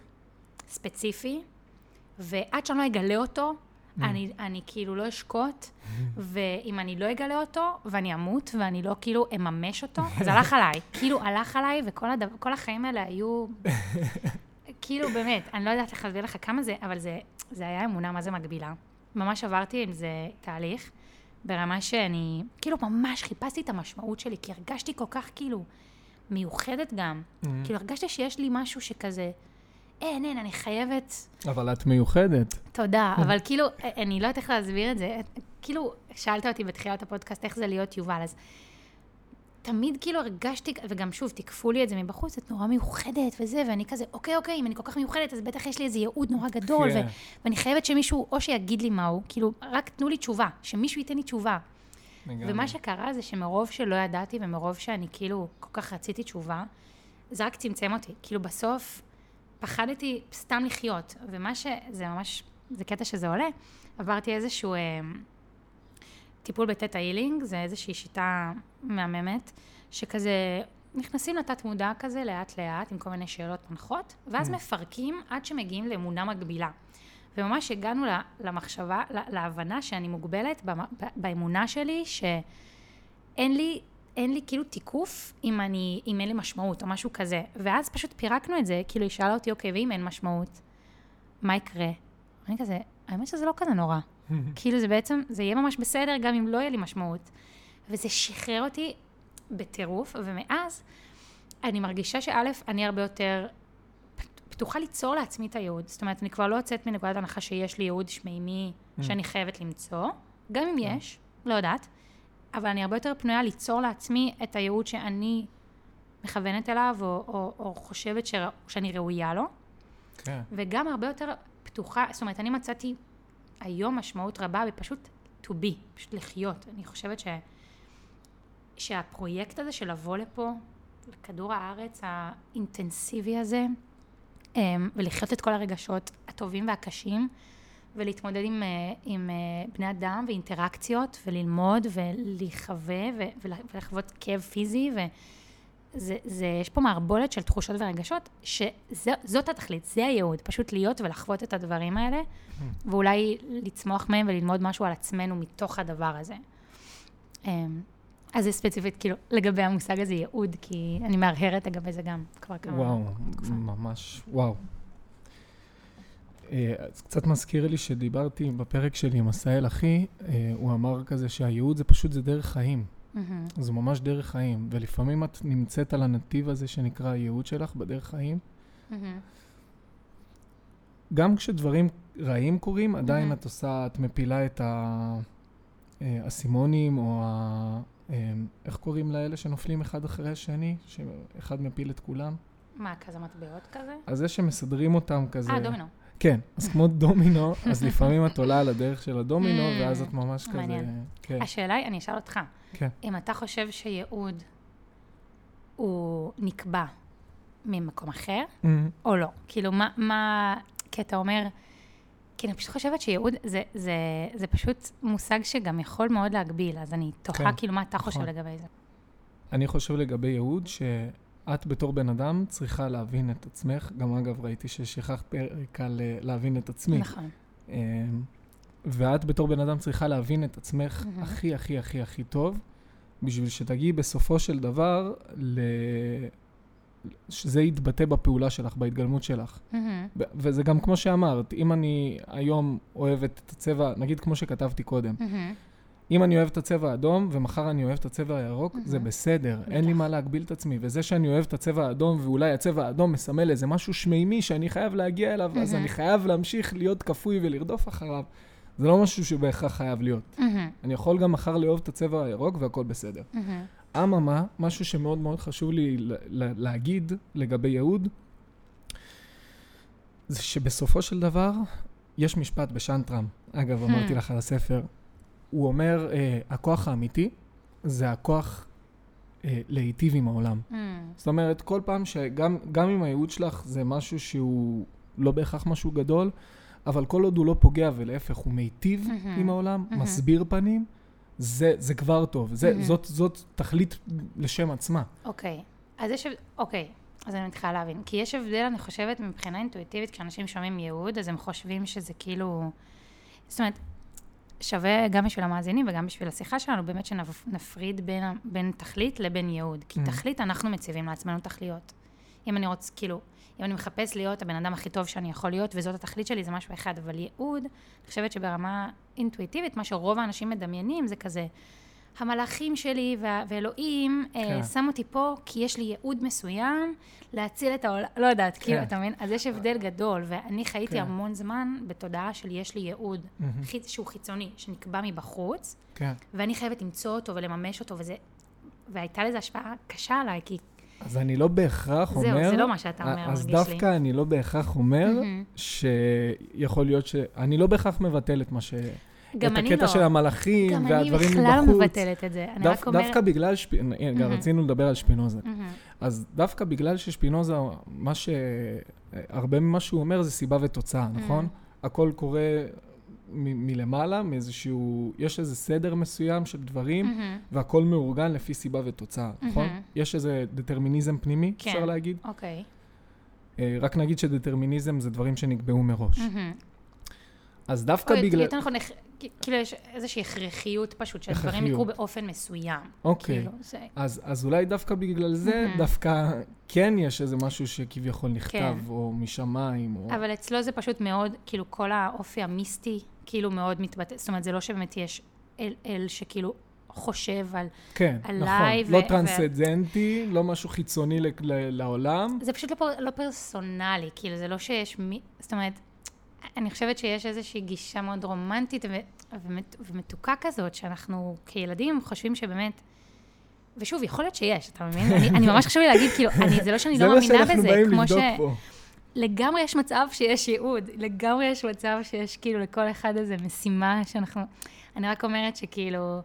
ספציפי, ועד שאני לא אגלה אותו. אני, אני כאילו לא אשקוט, ואם אני לא אגלה אותו, ואני אמות, ואני לא כאילו אממש אותו, אז הלך עליי. כאילו, הלך עליי, וכל הדבר, כל החיים האלה היו... כאילו, באמת, אני לא יודעת להסביר לך כמה זה, אבל זה, זה היה אמונה מה זה מגבילה. ממש עברתי עם זה תהליך, ברמה שאני, כאילו, ממש חיפשתי את המשמעות שלי, כי הרגשתי כל כך, כאילו, מיוחדת גם. Mhm. כאילו, הרגשתי שיש לי משהו שכזה, אין, אין, אני חייבת... אבל את מיוחדת. תודה, אבל כאילו, אני לא יודעת איך להסביר את זה. כאילו, שאלת אותי בתחילת הפודקאסט איך זה להיות יובל, אז תמיד כאילו הרגשתי, וגם שוב, תיקפו לי את זה מבחוץ, את נורא מיוחדת וזה, ואני כזה, אוקיי, אוקיי, אם אני כל כך מיוחדת, אז בטח יש לי איזה ייעוד נורא גדול, כן. ו- ואני חייבת שמישהו, או שיגיד לי מהו, כאילו, רק תנו לי תשובה, שמישהו ייתן לי תשובה. ומה שקרה זה שמרוב שלא ידעתי, ומרוב שאני כאילו כל כך רציתי תשובה, זה רק צמצם אותי. כאילו בסוף פחדתי סתם לחיות, ומה ש... זה ממש, זה קטע שזה עולה. עברתי איזשהו אה, טיפול בטטה הילינג, זה איזושהי שיטה מהממת, שכזה נכנסים לתת מודע כזה לאט לאט, עם כל מיני שאלות מנחות, ואז Mm. מפרקים עד שמגיעים לאמונה מגבילה. וממש הגענו למחשבה, להבנה שאני מוגבלת באמונה שלי, שאין לי, אין לי כאילו תיקוף אם, אני, אם אין לי משמעות או משהו כזה. ואז פשוט פירקנו את זה, כאילו היא שאלה אותי, אוקיי, ואם אין משמעות, מה יקרה? אני כזה, האמת שזה לא כזה נורא. כאילו זה בעצם, זה יהיה ממש בסדר גם אם לא יהיה לי משמעות. וזה שחרר אותי בטירוף, ומאז אני מרגישה שא', אני הרבה יותר פת- פתוחה ליצור לעצמי את הייעוד. זאת אומרת, אני כבר לא יוצאת מנקודת הנחה שיש לי ייעוד שמימי שאני חייבת למצוא, גם אם יש, לא יודעת, אבל אני הרבה יותר פנויה ליצור לעצמי את הייעוד שאני מכוונת אליו, או, או, או חושבת שרא, שאני ראויה לו. כן. וגם הרבה יותר פתוחה, זאת אומרת, אני מצאתי היום משמעות רבה בפשוט to be, פשוט לחיות. אני חושבת ש, שהפרויקט הזה של לבוא לפה, לכדור הארץ האינטנסיבי הזה, אמ, ולחיות את כל הרגשות הטובים והקשים, ולהתמודד עם, אה, עם אה, בני אדם ואינטראקציות, וללמוד ולהיחווה ולחוות כאב פיזי, ו... זה, זה, יש פה מערבולת של תחושות ורגשות, שזאת התכלית, זה הייעוד, פשוט להיות ולחוות את הדברים האלה, ואולי לצמוח מהם וללמוד משהו על עצמנו מתוך הדבר הזה. אמ, אז זה ספציפית, כאילו, לגבי המושג הזה ייעוד, כי אני מהרהרת לגבי זה גם כבר כמה... וואו. ממש, וואו. אה, אז קצת מזכיר לי שדיברתי בפרק שלי עם עשהאל אחי, אה, הוא אמר כזה שהייעוד זה פשוט, זה דרך חיים. זה ממש דרך חיים, ולפעמים את נמצאת על הנתיב הזה שנקרא הייעוד שלך בדרך חיים. גם כשדברים רעים קורים, עדיין. את עושה, את מפילה את ה- אה, האסימונים, או ה... אה, איך קוראים לאלה שנופלים אחד אחרי השני? שאחד מפיל את כולם? מה, כזה מטבעות כזה? אז זה שמסדרים אותם כזה... אה, דומינו. כן, אז כמו דומינו, אז לפעמים את עולה על הדרך של הדומינו, Mm, ואז את ממש כזה... מעניין. כן, השאלה היא, אני אשאל אותך, כן. אם אתה חושב שייעוד הוא נקבע ממקום אחר, אמ, או לא? כאילו, מה, מה, כי אתה אומר, כי אני פשוט חושבת שייעוד זה, זה, זה פשוט מושג שגם יכול מאוד להגביל, אז אני תוהה כן, כאילו מה אתה חושב נכון. לגבי זה. אני חושב לגבי ייעוד, שאת בתור בן אדם צריכה להבין את עצמך. גם אגב, ראיתי ששכחת פרק על אה, להבין את עצמי. נכון. אמ, ואת בתור בן אדם צריכה להבין את עצמך מהמם. הכי הכי הכי הכי טוב, בשביל שתגיעי בסופו של דבר ל... שזה יתבטא בפעולה שלך, בהתגלמות שלך. ב- וזה גם כמו שאמרת, אם אני היום אוהבת את הצבע, נגיד כמו שכתבתי קודם, מהמם. אם אני אוהב את הצבע האדום ומחר אני אוהב את הצבע הירוק, מהמם. זה בסדר, אין לי בטח. מה להגביל את עצמי. וזה שאני אוהב את הצבע האדום, ואולי הצבע האדום מסמל איזה משהו שמימי שאני חייב להגיע אליו, אז מהמם. אני חייב להמשיך להיות כפוי ולרדוף אחריו. זה לא משהו שבהכרח חייב להיות. מהמם. אני יכול גם מחר לאהוב את הצבע הירוק והכל בסדר. מהמם. אממה, משהו שמאוד מאוד חשוב לי להגיד לגבי יהוד, זה שבסופו של דבר, יש משפט בשנטרם, אגב, אמרתי Hmm. לך על הספר, הוא אומר, אה, הכוח האמיתי זה הכוח אה, להיטיב עם העולם. מהמם. זאת אומרת, כל פעם שגם גם אם הייעוד שלך זה משהו שהוא לא בהכרח משהו גדול, אבל כל עוד הוא לא פוגע ולהפך, הוא מיטיב מהמם. עם העולם, מהמם. מסביר פנים, זה, זה כבר טוב. זה, מהמם. זאת, זאת תכלית לשם עצמה. אוקיי. אז יש... אוקיי. אז אני מתחילה להבין. כי יש הבדל, אני חושבת, מבחינה אינטואיטיבית, כשאנשים שומעים ייעוד, אז הם חושבים שזה כאילו... זאת אומרת, שווה גם בשביל המאזינים וגם בשביל השיחה שלנו, באמת שנפריד בין, בין תכלית לבין ייעוד. כי Mm. תכלית, אנחנו מציבים לעצמנו תכליות. אם אני רוצה, כאילו, אם אני מחפש להיות הבן אדם הכי טוב שאני יכול להיות, וזאת התכלית שלי, זה משהו אחד. אבל ייעוד, אני חושבת שברמה אינטואיטיבית, מה שרוב האנשים מדמיינים זה כזה, המלאכים שלי וה- ואלוהים כן. אה, שם אותי פה כי יש לי ייעוד מסוים להציל את העולם, לא יודעת, כאילו, כן. אתה מבין? אז יש הבדל גדול, ואני חייתי כן. המון זמן בתודעה של יש לי ייעוד. חיצ- שהוא חיצוני, שנקבע מבחוץ, כן. ואני חייבת למצוא אותו ולממש אותו, וזה... והייתה לזה השפעה קשה עליי, כי אז אני לא בהכרח זהו, אומר... זה לא מה שאתה אומר, אז מרגיש לי. דווקא אני לא בהכרח אומר. שיכול להיות ש... אני לא בהכרח מבטל את מה ש... גם את אני הקטע לא. של המלאכים גם אני והדברים בכלל מבחוץ. מבטלת את זה. אני דו- רק אומרת... דווקא בגלל, שפ... הנה, גם. רצינו לדבר על שפינוזה. מהמם. אז דווקא בגלל ששפינוזה, מה ש... הרבה ממה שהוא אומר זה סיבה ותוצאה, נכון? Mm. הכל קורה מ- מלמעלה, מאיזשהו... יש איזה סדר מסוים של דברים, מהמם. והכל מאורגן לפי סיבה ותוצאה, נכון? מהמם. יש איזה דטרמיניזם פנימי, כן. אפשר להגיד. אוקיי. אה, רק נגיד שדטרמיניזם זה דברים שנקבעו מראש. מהמם. אז דווקא או בגלל... יותר נכון, כאילו יש איזושהי הכרחיות פשוט, שהדברים. יקרו באופן מסוים. אוקיי. כאילו, זה... אז, אז אולי דווקא בגלל זה, מהמם. דווקא כן יש איזה משהו שכביכול נכתב, כן. או משמיים, או... אבל אצלו זה פשוט מאוד, כאילו כל האופי המיסטי, כאילו מאוד מתבטא, זאת אומרת, זה לא שבאמת יש אל, אל שכאילו חושב על... כן, עליי נכון. ו- לא ו- טרנסצנדנטי, לא משהו חיצוני ל- ל- לעולם. זה פשוט לא, לא פרסונלי, כאילו, זה לא שיש מי... זאת אומרת, אני חושבת שיש איזושהי גישה מאוד רומנטית ו, ומת, ומתוקה כזאת, שאנחנו כילדים חושבים שבאמת... ושוב, יכול להיות שיש, אתה מבין? אני, אני ממש חשוב לי להגיד, כאילו, אני, זה לא שאני לא מאמינה זה מה שאנחנו בזה, באים לבדוק ש... פה. לגמרי יש מצב שיש ייעוד, לגמרי יש מצב שיש כאילו לכל אחד איזה משימה שאנחנו... אני רק אומרת שכאילו,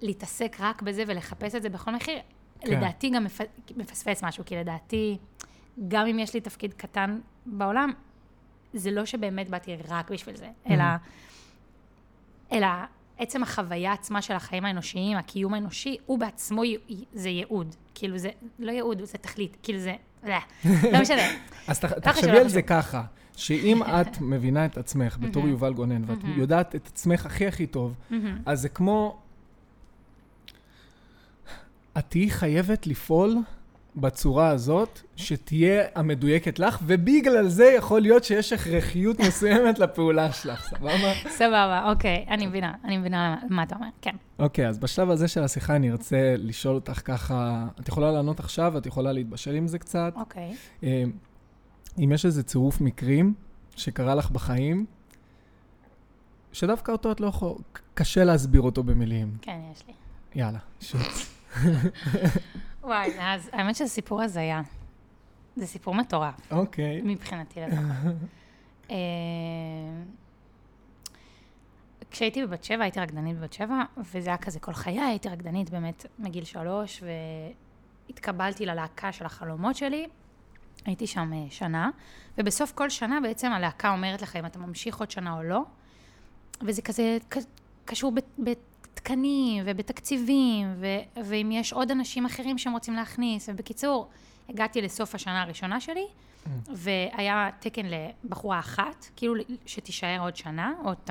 להתעסק רק בזה ולחפש את זה בכל מחיר, כן. לדעתי גם מפ... מפספס משהו, כי לדעתי, גם אם יש לי תפקיד קטן בעולם, זה לא שבאמת באתי רק בשביל זה, אלא, אלא עצם החוויה עצמה של החיים האנושיים, הקיום האנושי, הוא בעצמו. זה ייעוד. כאילו זה לא ייעוד, זה תכלית, כאילו זה... לא, לא משנה. אז ככה תחשבי שלא על. זה ככה, שאם את מבינה את עצמך בתור מהמם. יובל גונן, ואת מהמם. יודעת את עצמך הכי הכי טוב. אז זה כמו... את תהיי חייבת לפעול בצורה הזאת, שתהיה המדויקת לך, ובגלל זה יכול להיות שיש הכרחיות מסוימת לפעולה שלך, סבבה? סבבה, אוקיי, אני מבינה, אני מבינה מה אתה אומר, כן. אוקיי, אז בשלב הזה של השיחה אני ארצה לשאול אותך ככה, את יכולה לענות עכשיו, את יכולה להתבשל עם זה קצת. אוקיי. אה, אם יש איזה צירוף מקרים שקרה לך בחיים, שדווקא אותו את לא יכולה, קשה להסביר אותו במילים. כן, יש לי. יאללה, שוט. וואי, אז האמת שזה סיפור הזיה. זה סיפור מטורף, אוקיי. מבחינתי לפחות. אה, כשהייתי בבת שבע, הייתי רקדנית בבת שבע, וזה היה כזה כל חיי, הייתי רקדנית באמת מגיל שלוש, והתקבלתי ללהקה של החלומות שלי. הייתי שם אה, שנה, ובסוף כל שנה בעצם הלהקה אומרת לך אם אתה ממשיך עוד שנה או לא, וזה כזה קשור ב- בתקנים ובתקציבים, ו- ואם יש עוד אנשים אחרים שהם רוצים להכניס, ובקיצור, הגעתי לסוף השנה הראשונה שלי, והיה תקן לבחורה אחת, כאילו שתישאר עוד שנה, או ת-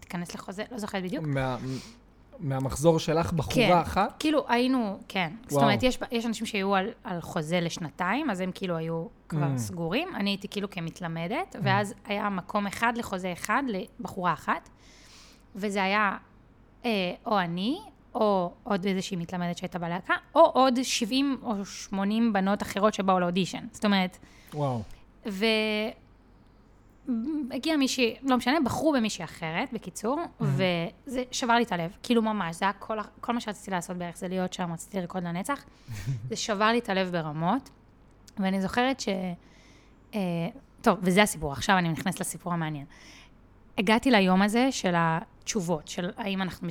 תיכנס לחוזה, לא זוכרת בדיוק. מה- מהמחזור שלך כן. בחורה אחת? כאילו היינו, כן. זאת וואו. אומרת, יש, יש אנשים שהיו על, על חוזה לשנתיים, אז הם כאילו היו כבר Mm. סגורים. אני הייתי כאילו כמתלמדת, ואז היה מקום אחד לחוזה אחד לבחורה אחת, וזה היה או אני, או עוד איזושהי מתלמדת שהייתה בלהקה, או עוד 70 או 80 בנות אחרות שבאו לאודישן. זאת אומרת, וואו. והגיע מישהי, לא משנה, בחרו במישהי אחרת, בקיצור, וזה שבר לי את הלב, כאילו ממש, זה היה כל, ה- כל מה שרציתי לעשות בערך, זה להיות שם, רציתי לרקוד לנצח. זה שבר לי את הלב ברמות, ואני זוכרת ש... אה, טוב, וזה הסיפור, עכשיו אני נכנסת לסיפור המעניין. הגעתי ליום הזה של התשובות, של האם אנחנו,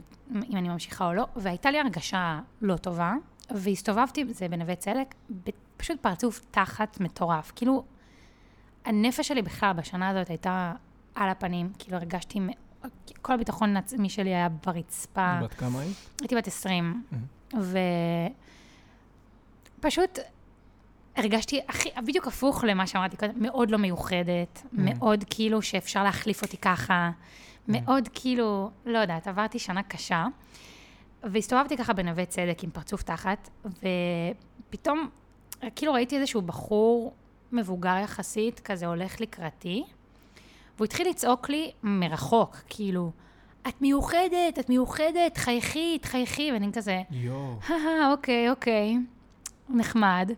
אם אני ממשיכה או לא, והייתה לי הרגשה לא טובה, והסתובבתי, זה בנווה צדק, ב- פשוט פרצוף תחת מטורף. כאילו, הנפש שלי בכלל בשנה הזאת הייתה על הפנים, כאילו הרגשתי, כל הביטחון העצמי שלי היה ברצפה. בת כמה היית? הייתי בת 20, ופשוט הרגשתי הכי, בדיוק הפוך למה שאמרתי קודם, מאוד לא מיוחדת, מאוד כאילו שאפשר להחליף אותי ככה, מאוד כאילו, לא יודעת, עברתי שנה קשה, והסתובבתי ככה בנווה צדק עם פרצוף תחת, ופתאום, כאילו ראיתי איזשהו בחור מבוגר יחסית, כזה הולך לקראתי, והוא התחיל לצעוק לי מרחוק, כאילו, את מיוחדת, את מיוחדת, חייכי, תחייכי, ואני כזה, יואו. אה, אוקיי, אוקיי, נחמד.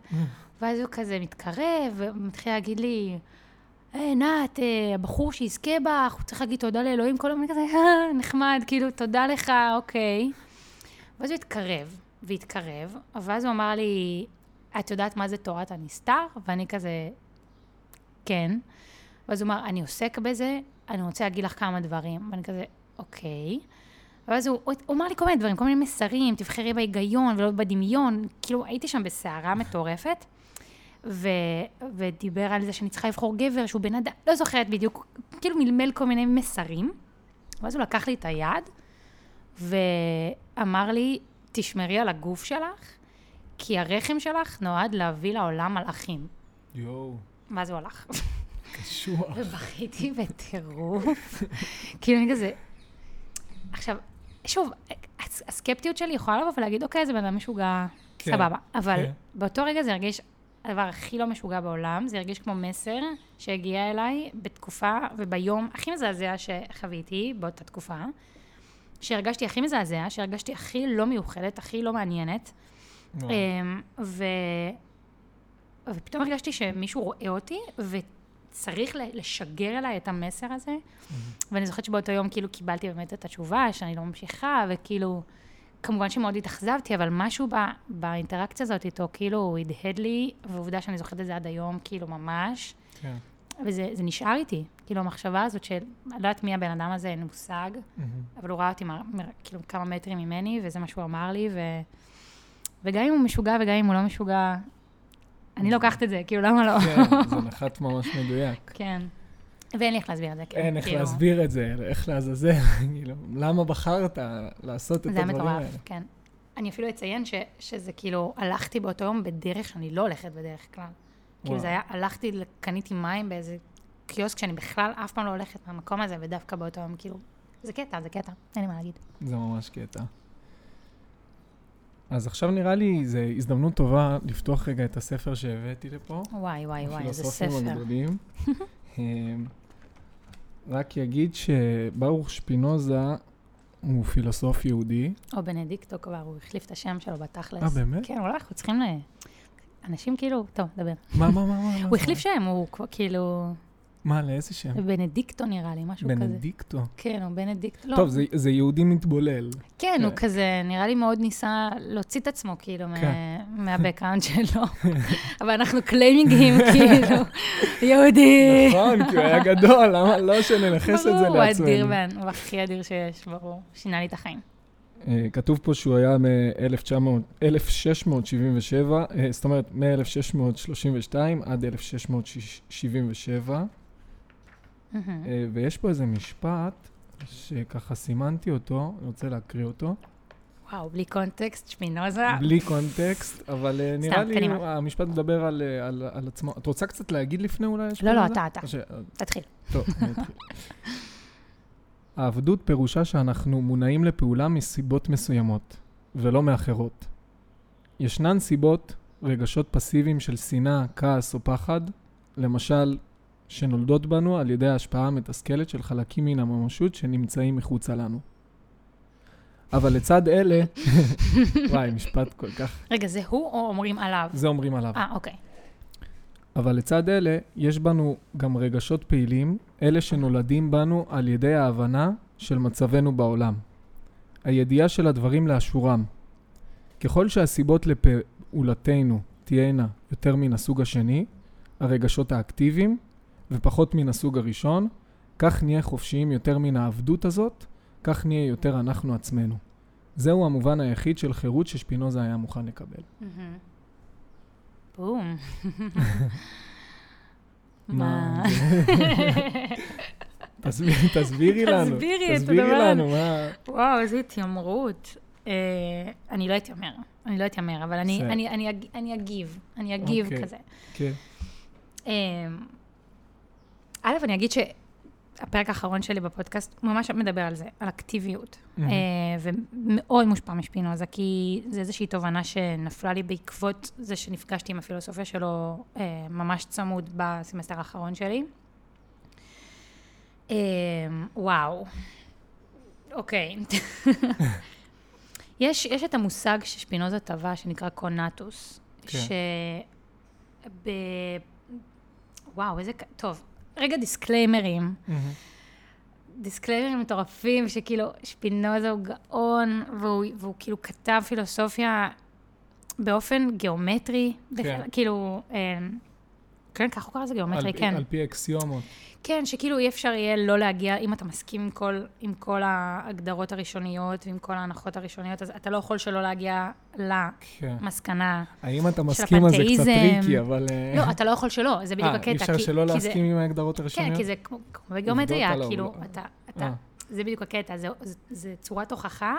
ואז הוא כזה מתקרב, ומתחיל להגיד לי, היי, נת, אה, הבחור שיזכה בך, הוא צריך להגיד תודה לאלוהים, כל הזמן כזה, אה, נחמד, כאילו, תודה לך, אוקיי. ואז הוא התקרב, והתקרב, ואז הוא אמר לי, את יודעת מה זה תורת הנסתר? ואני כזה, כן. ואז הוא אמר, אני עוסק בזה, אני רוצה להגיד לך כמה דברים. ואני כזה, אוקיי. ואז הוא, הוא הוא אמר לי כל מיני דברים, כל מיני מסרים, תבחרי בהיגיון ולא בדמיון. כאילו, הייתי שם בסערה מטורפת, ו, ודיבר על זה שאני צריכה לבחור גבר שהוא בן אדם, לא זוכרת בדיוק, כאילו מלמל כל מיני מסרים. ואז הוא לקח לי את היד, ואמר לי, תשמרי על הגוף שלך, כי הרחם שלך נועד להביא לעולם מלאכים. יואו. ואז הוא הלך. קשוח. ובכיתי בטירוף. כאילו, אני כזה... עכשיו, שוב, הס- הסקפטיות שלי יכולה לבוא ולהגיד, אוקיי, זה בן אדם משוגע, כן, סבבה. אבל כן. באותו רגע זה הרגיש הדבר הכי לא משוגע בעולם, זה הרגיש כמו מסר שהגיע אליי בתקופה וביום הכי מזעזע שחוויתי באותה תקופה, שהרגשתי הכי מזעזע, שהרגשתי הכי לא מיוחדת, הכי לא מעניינת. וואו. אמ, ו... ופתאום הרגשתי שמישהו רואה אותי, וצריך לשגר אליי את המסר הזה. ואני זוכרת שבאותו יום כאילו קיבלתי באמת את התשובה, שאני לא ממשיכה, וכאילו, כמובן שמאוד התאכזבתי, אבל משהו ב, באינטראקציה הזאת איתו, כאילו, הוא הדהד לי, ועובדה שאני זוכרת את זה עד היום, כאילו, ממש. כן. וזה זה נשאר איתי, כאילו, המחשבה הזאת של, אני לא יודעת מי הבן אדם הזה, אין מושג, מהמם. אבל הוא ראה אותי מר, מר, כאילו כמה מטרים ממני, וזה מה שהוא אמר לי, ו... וגם אם הוא משוגע וגם אם הוא לא משוגע, אני לוקחת את זה, כאילו, למה לא? כן, זה נחת ממש מדויק. כן. ואין לי איך להסביר את זה, כן. אין איך כאילו, להסביר את זה, איך לעזאזל, כאילו, למה בחרת לעשות את זה היה הדברים מטורף, האלה? כן. אני אפילו אציין ש, שזה כאילו, הלכתי באותו יום בדרך שאני לא הולכת בדרך כלל. כאילו וואו. זה היה, הלכתי, קניתי מים באיזה קיוסק שאני בכלל אף פעם לא הולכת מהמקום הזה, ודווקא באותו יום, כאילו, זה קטע, זה קטע, אין לי מה להגיד. זה ממש קטע. אז עכשיו נראה לי זו הזדמנות טובה לפתוח רגע את הספר שהבאתי לפה. וואי, וואי, וואי, איזה הפילוסופים ספר. הגדולים. אמ, רק יגיד שברוך שפינוזה הוא פילוסוף יהודי. או בנדיקטו כבר, הוא החליף את השם שלו בתכלס. אה, באמת? כן, אולי אנחנו צריכים ל... אנשים כאילו, טוב, דבר. מה, מה, מה, מה? הוא החליף שם, הוא כאילו... מה, לאיזה שם? בנדיקטו נראה לי, משהו כזה. בנדיקטו. כן, הוא בנדיקטו. לא, טוב, זה- זה יהודי מתבולל. כן, הוא כן. כזה, נראה לי מאוד ניסה להוציא את עצמו, כאילו, כן. מהבקאנט שלו. אבל אנחנו claiming him, כאילו, יהודי. נכון, כי הוא היה גדול, למה לא שננכס את זה ברור, הוא אדיר, לעצמנו? הוא הכי אדיר שיש, ברור. שינה לי את החיים. אה, כתוב פה שהוא היה מ-1677, זאת אומרת, מ-1632 עד 1677, מהמם. אה, ויש פה איזה משפט שככה סימנתי אותו, אני רוצה להקריא אותו, וואו, בלי קונטקסט, שמינוזה. בלי קונטקסט, אבל אה, נראה לי. המשפט מדבר על, אה, על, על עצמו. את רוצה קצת להגיד לפני אולי? לא, לא? אתה, אתה. ש- תתחיל. טוב, אני אתחיל. העבדות פירושה שאנחנו מונעים לפעולה מסיבות מסוימות, ולא מאחרות. ישנן סיבות, רגשות פסיביים של שנאה, כעס או פחד, למשל, שנולדות בנו על ידי ההשפעה המתסכלת של חלקים מן הממשות שנמצאים מחוצה לנו. אבל לצד אלה, וואי, משפט כל כך, רגע, זה הוא או אומרים עליו? זה אומרים עליו. אה, אוקיי. אבל לצד אלה, יש בנו גם רגשות פעילים, אלה שנולדים בנו על ידי ההבנה של מצבנו בעולם. הידיעה של הדברים לאשורם. ככל שהסיבות לפעולתנו תהיינה יותר מן הסוג השני, הרגשות האקטיביים, ופחות מן הסוג הראשון, כך נהיה חופשיים יותר מן העבדות הזאת, כך נהיה יותר אנחנו עצמנו. זהו המובן היחיד של חירות ששפינוזה היה מוכן לקבל. בום. מה? מה? תסביר- תסבירי לנו. תסבירי את תסבירי הדבר לנו, מה... וואו, איזה התיימרות. אה, אני לא אתיימר, אני לא אתיימר, אבל אני- אגיב, אני אגיב אוקיי. כזה. כן. א', אני אגיד שהפרק האחרון שלי בפודקאסט ממש מדבר על זה, על אקטיביות. אה, ומאוד מושפע משפינוזה, כי זה איזושהי תובנה שנפלה לי בעקבות זה שנפגשתי עם הפילוסופיה שלו אה, ממש צמוד בסמסטר האחרון שלי. אה, וואו, אוקיי. יש, יש את המושג ששפינוזה טבע, שנקרא קונטוס, כן. ש... ב... וואו, איזה... טוב, רגע disclaimerים. מהמם. disclaimerים מטורפים, שכאילו שפינוזה הוא גאון, והוא, והוא כאילו כתב פילוסופיה באופן גיאומטרי, כן. בכלל, כאילו, אה, כן, ככה הוא קרא לזה גיאומטרי, כן. על פי אקסיומות. כן, שכאילו אי אפשר יהיה לא להגיע, אם אתה מסכים עם כל, עם כל ההגדרות הראשוניות ועם כל ההנחות הראשוניות, אז אתה לא יכול שלא להגיע כן. למסקנה. האם אתה מסכים על זה קצת הפנתאיזם. tricky, אבל... אה, לא, אתה לא יכול שלא, זה בדיוק אה, הקטע. אי אפשר כי- שלא כי זה- להסכים עם ההגדרות כן, הראשוניות? כי זה כמו בגיאומטריה, כאילו. אתה, אתה, אה. זה בדיוק הקטע, זה, זה, זה צורת הוכחה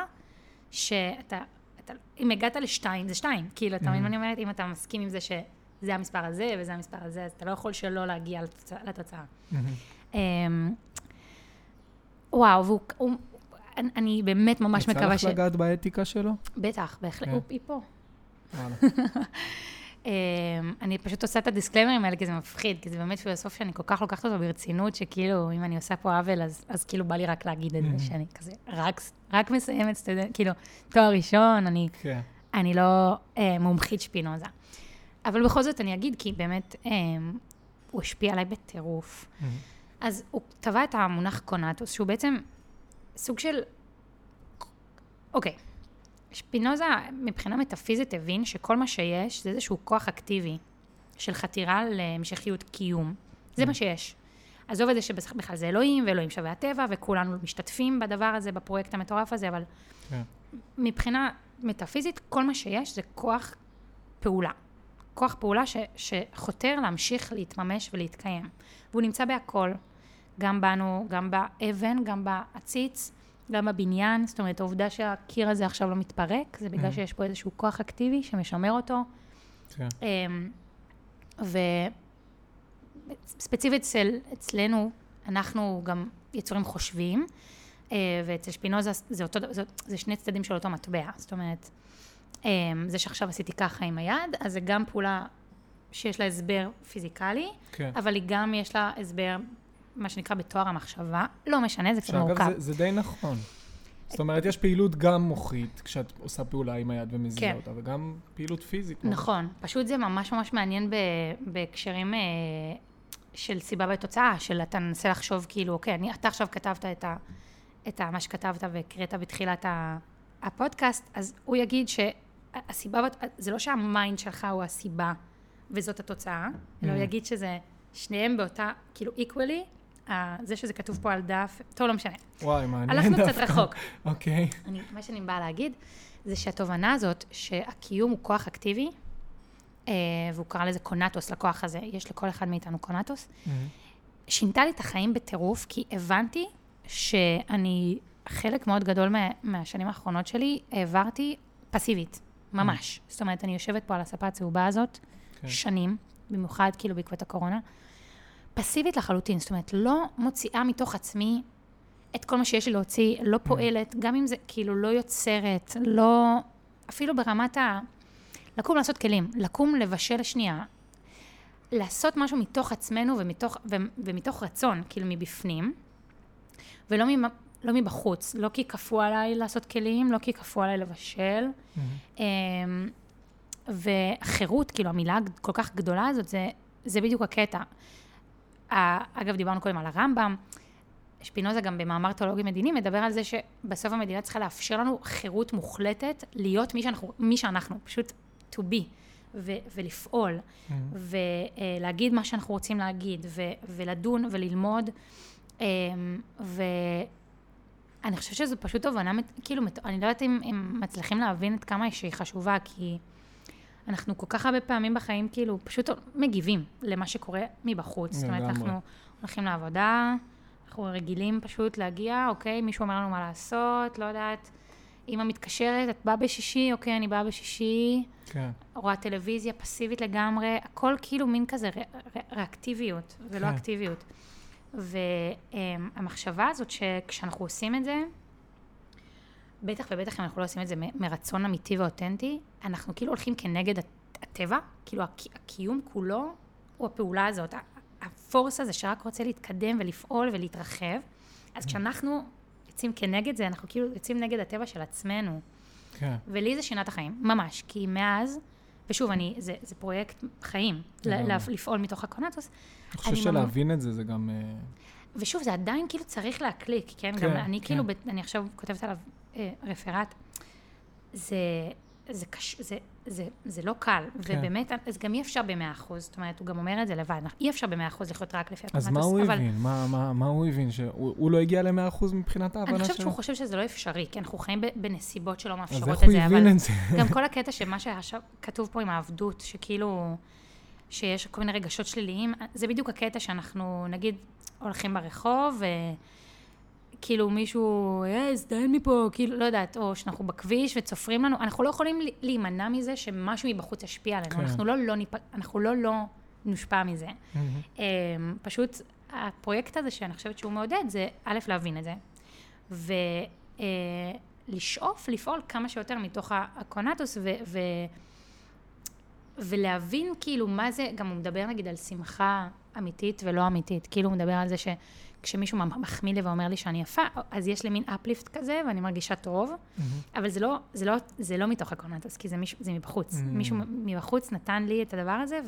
שאתה, אתה, אם הגעת לשתיים, זה שתיים. כאילו, אתה מבין מה אני אומרת? אם אתה מסכים עם זה שזה המספר הזה וזה המספר הזה, אז אתה לא יכול שלא להגיע לתוצאה. לתוצאה. אמ, וואו, והוא, הוא, אני, אני באמת ממש מקווה ש... יצא לך לגעת באתיקה שלו? בטח, בהחלט, כן. הוא פה. אמ, אני פשוט עושה את הדיסקליימרים האלה, כי זה מפחיד, כי זה באמת פילוסופיה שאני כל כך לוקחת אותו ברצינות, שכאילו, אם אני עושה פה עוול, אז, אז כאילו בא לי רק להגיד את זה, שאני כזה, רק, רק מסיימת סטודנט, כאילו, תואר ראשון, אני, כן. אני לא אה, מומחית שפינוזה. אבל בכל זאת אני אגיד, כי באמת, אה, הוא השפיע עליי בטירוף. מהמם. אז הוא טבע את המונח קונטוס, שהוא בעצם סוג של... אוקיי, שפינוזה מבחינה מטאפיזית הבין שכל מה שיש זה איזשהו כוח אקטיבי של חתירה להמשכיות קיום. זה מה שיש. עזוב את זה שבכלל זה אלוהים, ואלוהים שווה הטבע, וכולנו משתתפים בדבר הזה, בפרויקט המטורף הזה, אבל כן. מבחינה מטאפיזית, כל מה שיש זה כוח פעולה. כוח פעולה ש, שחותר להמשיך להתממש ולהתקיים. והוא נמצא בהכל, גם בנו, גם באבן, גם בעציץ, גם בבניין. זאת אומרת, העובדה שהקיר הזה עכשיו לא מתפרק, זה בגלל Mhm. שיש פה איזשהו כוח אקטיבי שמשמר אותו. כן. אמ, וספציפית אצל, אצלנו, אנחנו גם יצורים חושבים, אה, ואצל שפינוזה זה, אותו, זה, זה שני צדדים של אותו מטבע. זאת אומרת, זה שעכשיו עשיתי ככה עם היד, אז זה גם פעולה שיש לה הסבר פיזיקלי, כן. אבל היא גם יש לה הסבר, מה שנקרא בתואר המחשבה. לא משנה, זה קצת מורכב. זה- זה די נכון. זאת אומרת, יש פעילות גם מוחית, כשאת עושה פעולה עם היד ומזיעה כן. אותה, וגם פעילות פיזית. נכון, פשוט זה ממש ממש מעניין ב, בהקשרים, אה, של סיבה ותוצאה, של אתה מנסה לחשוב כאילו, אוקיי, אני, אתה עכשיו כתבת את, ה, את ה, מה שכתבת והקראת בתחילת ה, הפודקאסט, אז הוא יגיד שהסיבה, זה לא שה mind שלך הוא הסיבה וזאת התוצאה, אלא הוא Mm. יגיד שזה שניהם באותה, כאילו equally, אה, זה שזה כתוב פה על דף, טוב, לא משנה. וואי, מעניין הלכנו דווקא. קצת רחוק. אוקיי. אני, מה שאני באה להגיד, זה שהתובנה הזאת, שהקיום הוא כוח אקטיבי, אה, והוא קרא לזה קונטוס, לכוח הזה, יש לכל אחד מאיתנו קונטוס, שינתה לי את החיים בטירוף, כי הבנתי שאני, חלק מאוד גדול מה, מהשנים האחרונות שלי, העברתי פסיבית, ממש. זאת אומרת, אני יושבת פה על הספה הצהובה הזאת, כן. שנים, במיוחד כאילו בעקבות הקורונה, פסיבית לחלוטין, זאת אומרת, לא מוציאה מתוך עצמי את כל מה שיש לי להוציא, לא פועלת, גם אם זה כאילו לא יוצרת, לא, אפילו ברמת ה... לקום לעשות כלים, לקום לבשל שנייה, לעשות משהו מתוך עצמנו ומתוך, ו, ומתוך רצון, כאילו מבפנים, ולא לא מבחוץ, לא כי כפו עליי לעשות כלים, לא כי כפו עליי לבשל. אמ, וחירות, כאילו המילה כל כך גדולה הזאת, זה, זה בדיוק הקטע. אגב, דיברנו קודם על הרמב"ם, שפינוזה גם במאמר תיאולוגי מדיני מדבר על זה שבסוף המדינה צריכה לאפשר לנו חירות מוחלטת להיות מי שאנחנו, מי שאנחנו פשוט to be, ו- ולפעול, ולהגיד מה שאנחנו רוצים להגיד, ו- ולדון וללמוד, אמ, ואני חושבת שזו פשוט תובנה, כאילו, אני לא יודעת אם, אם מצליחים להבין את כמה שהיא חשובה, כי אנחנו כל כך הרבה פעמים בחיים, כאילו, פשוט מגיבים למה שקורה מבחוץ. זאת אומרת. אנחנו הולכים לעבודה, אנחנו רגילים פשוט להגיע, אוקיי, מישהו אומר לנו מה לעשות, לא יודעת, אמא מתקשרת, את באה בשישי, אוקיי, אני באה בשישי, כן. רואה טלוויזיה פסיבית לגמרי, הכל כאילו מין כזה ר, ר, ריאקטיביות ולא כן. אקטיביות. והמחשבה הזאת שכשאנחנו עושים את זה, בטח ובטח אם אנחנו לא עושים את זה מרצון אמיתי ואותנטי, אנחנו כאילו הולכים כנגד הט- הטבע, כאילו הק- הקיום כולו הוא הפעולה הזאת, הפורס הזה שרק רוצה להתקדם ולפעול ולהתרחב, אז כשאנחנו יוצאים כנגד זה, אנחנו כאילו יוצאים נגד הטבע של עצמנו. כן. ולי זה שינה את החיים, ממש. כי מאז, ושוב, אני, זה, זה פרויקט חיים, לפעול מתוך הקונטוס. אני חושב אני ממש- שלהבין את זה, זה גם... אה, ושוב, זה עדיין כאילו צריך להקליק, כן? כן, גם אני כן. כאילו, ב- אני עכשיו כותבת עליו אה, רפרט. זה, זה, קש, זה, זה, זה לא קל, כן. ובאמת, אז גם אי אפשר במאה אחוז, זאת אומרת, הוא גם אומר את זה לבד, אי אפשר במאה אחוז לחיות רק לפי הקונטוס. אז מה הוא אבל הבין? מה- מה מה הוא הבין? שהוא הוא לא הגיע ל-100% מבחינת ההבנה אני שלו? חושבת שהוא חושב שזה לא אפשרי, כי אנחנו חיים בנסיבות שלא אז מאפשרות איך את הוא זה, אבל... הבין את זה? גם כל הקטע שמה שעכשיו כתוב פה עם העבדות, שכאילו, שיש כל מיני רגשות שליליים, זה בדיוק הקטע שאנחנו, נגיד, הולכים ברחוב, וכאילו מישהו, אה, הזדיין מפה, כאילו, לא יודעת, או שאנחנו בכביש וצופרים לנו, אנחנו לא יכולים להימנע מזה שמשהו מבחוץ ישפיע עלינו, כן. אנחנו לא לא, ניפ... אנחנו לא לא נושפע מזה. אמ, פשוט הפרויקט הזה שאני חושבת שהוא מעודד, זה א', להבין את זה, ולשאוף, לפעול כמה שיותר מתוך הקונטוס, ו- ו- ולהבין כאילו מה זה, גם הוא מדבר נגיד על שמחה אמיתית ולא אמיתית, כאילו הוא מדבר על זה שכשמישהו מחמיא לי ואומר לי שאני יפה, אז יש לי מין uplift כזה ואני מרגישה טוב, מהמם. אבל זה לא, זה לא, זה לא מתוך הקונטוס, כי זה, מישהו, זה מבחוץ. Mm. מישהו מבחוץ נתן לי את הדבר הזה,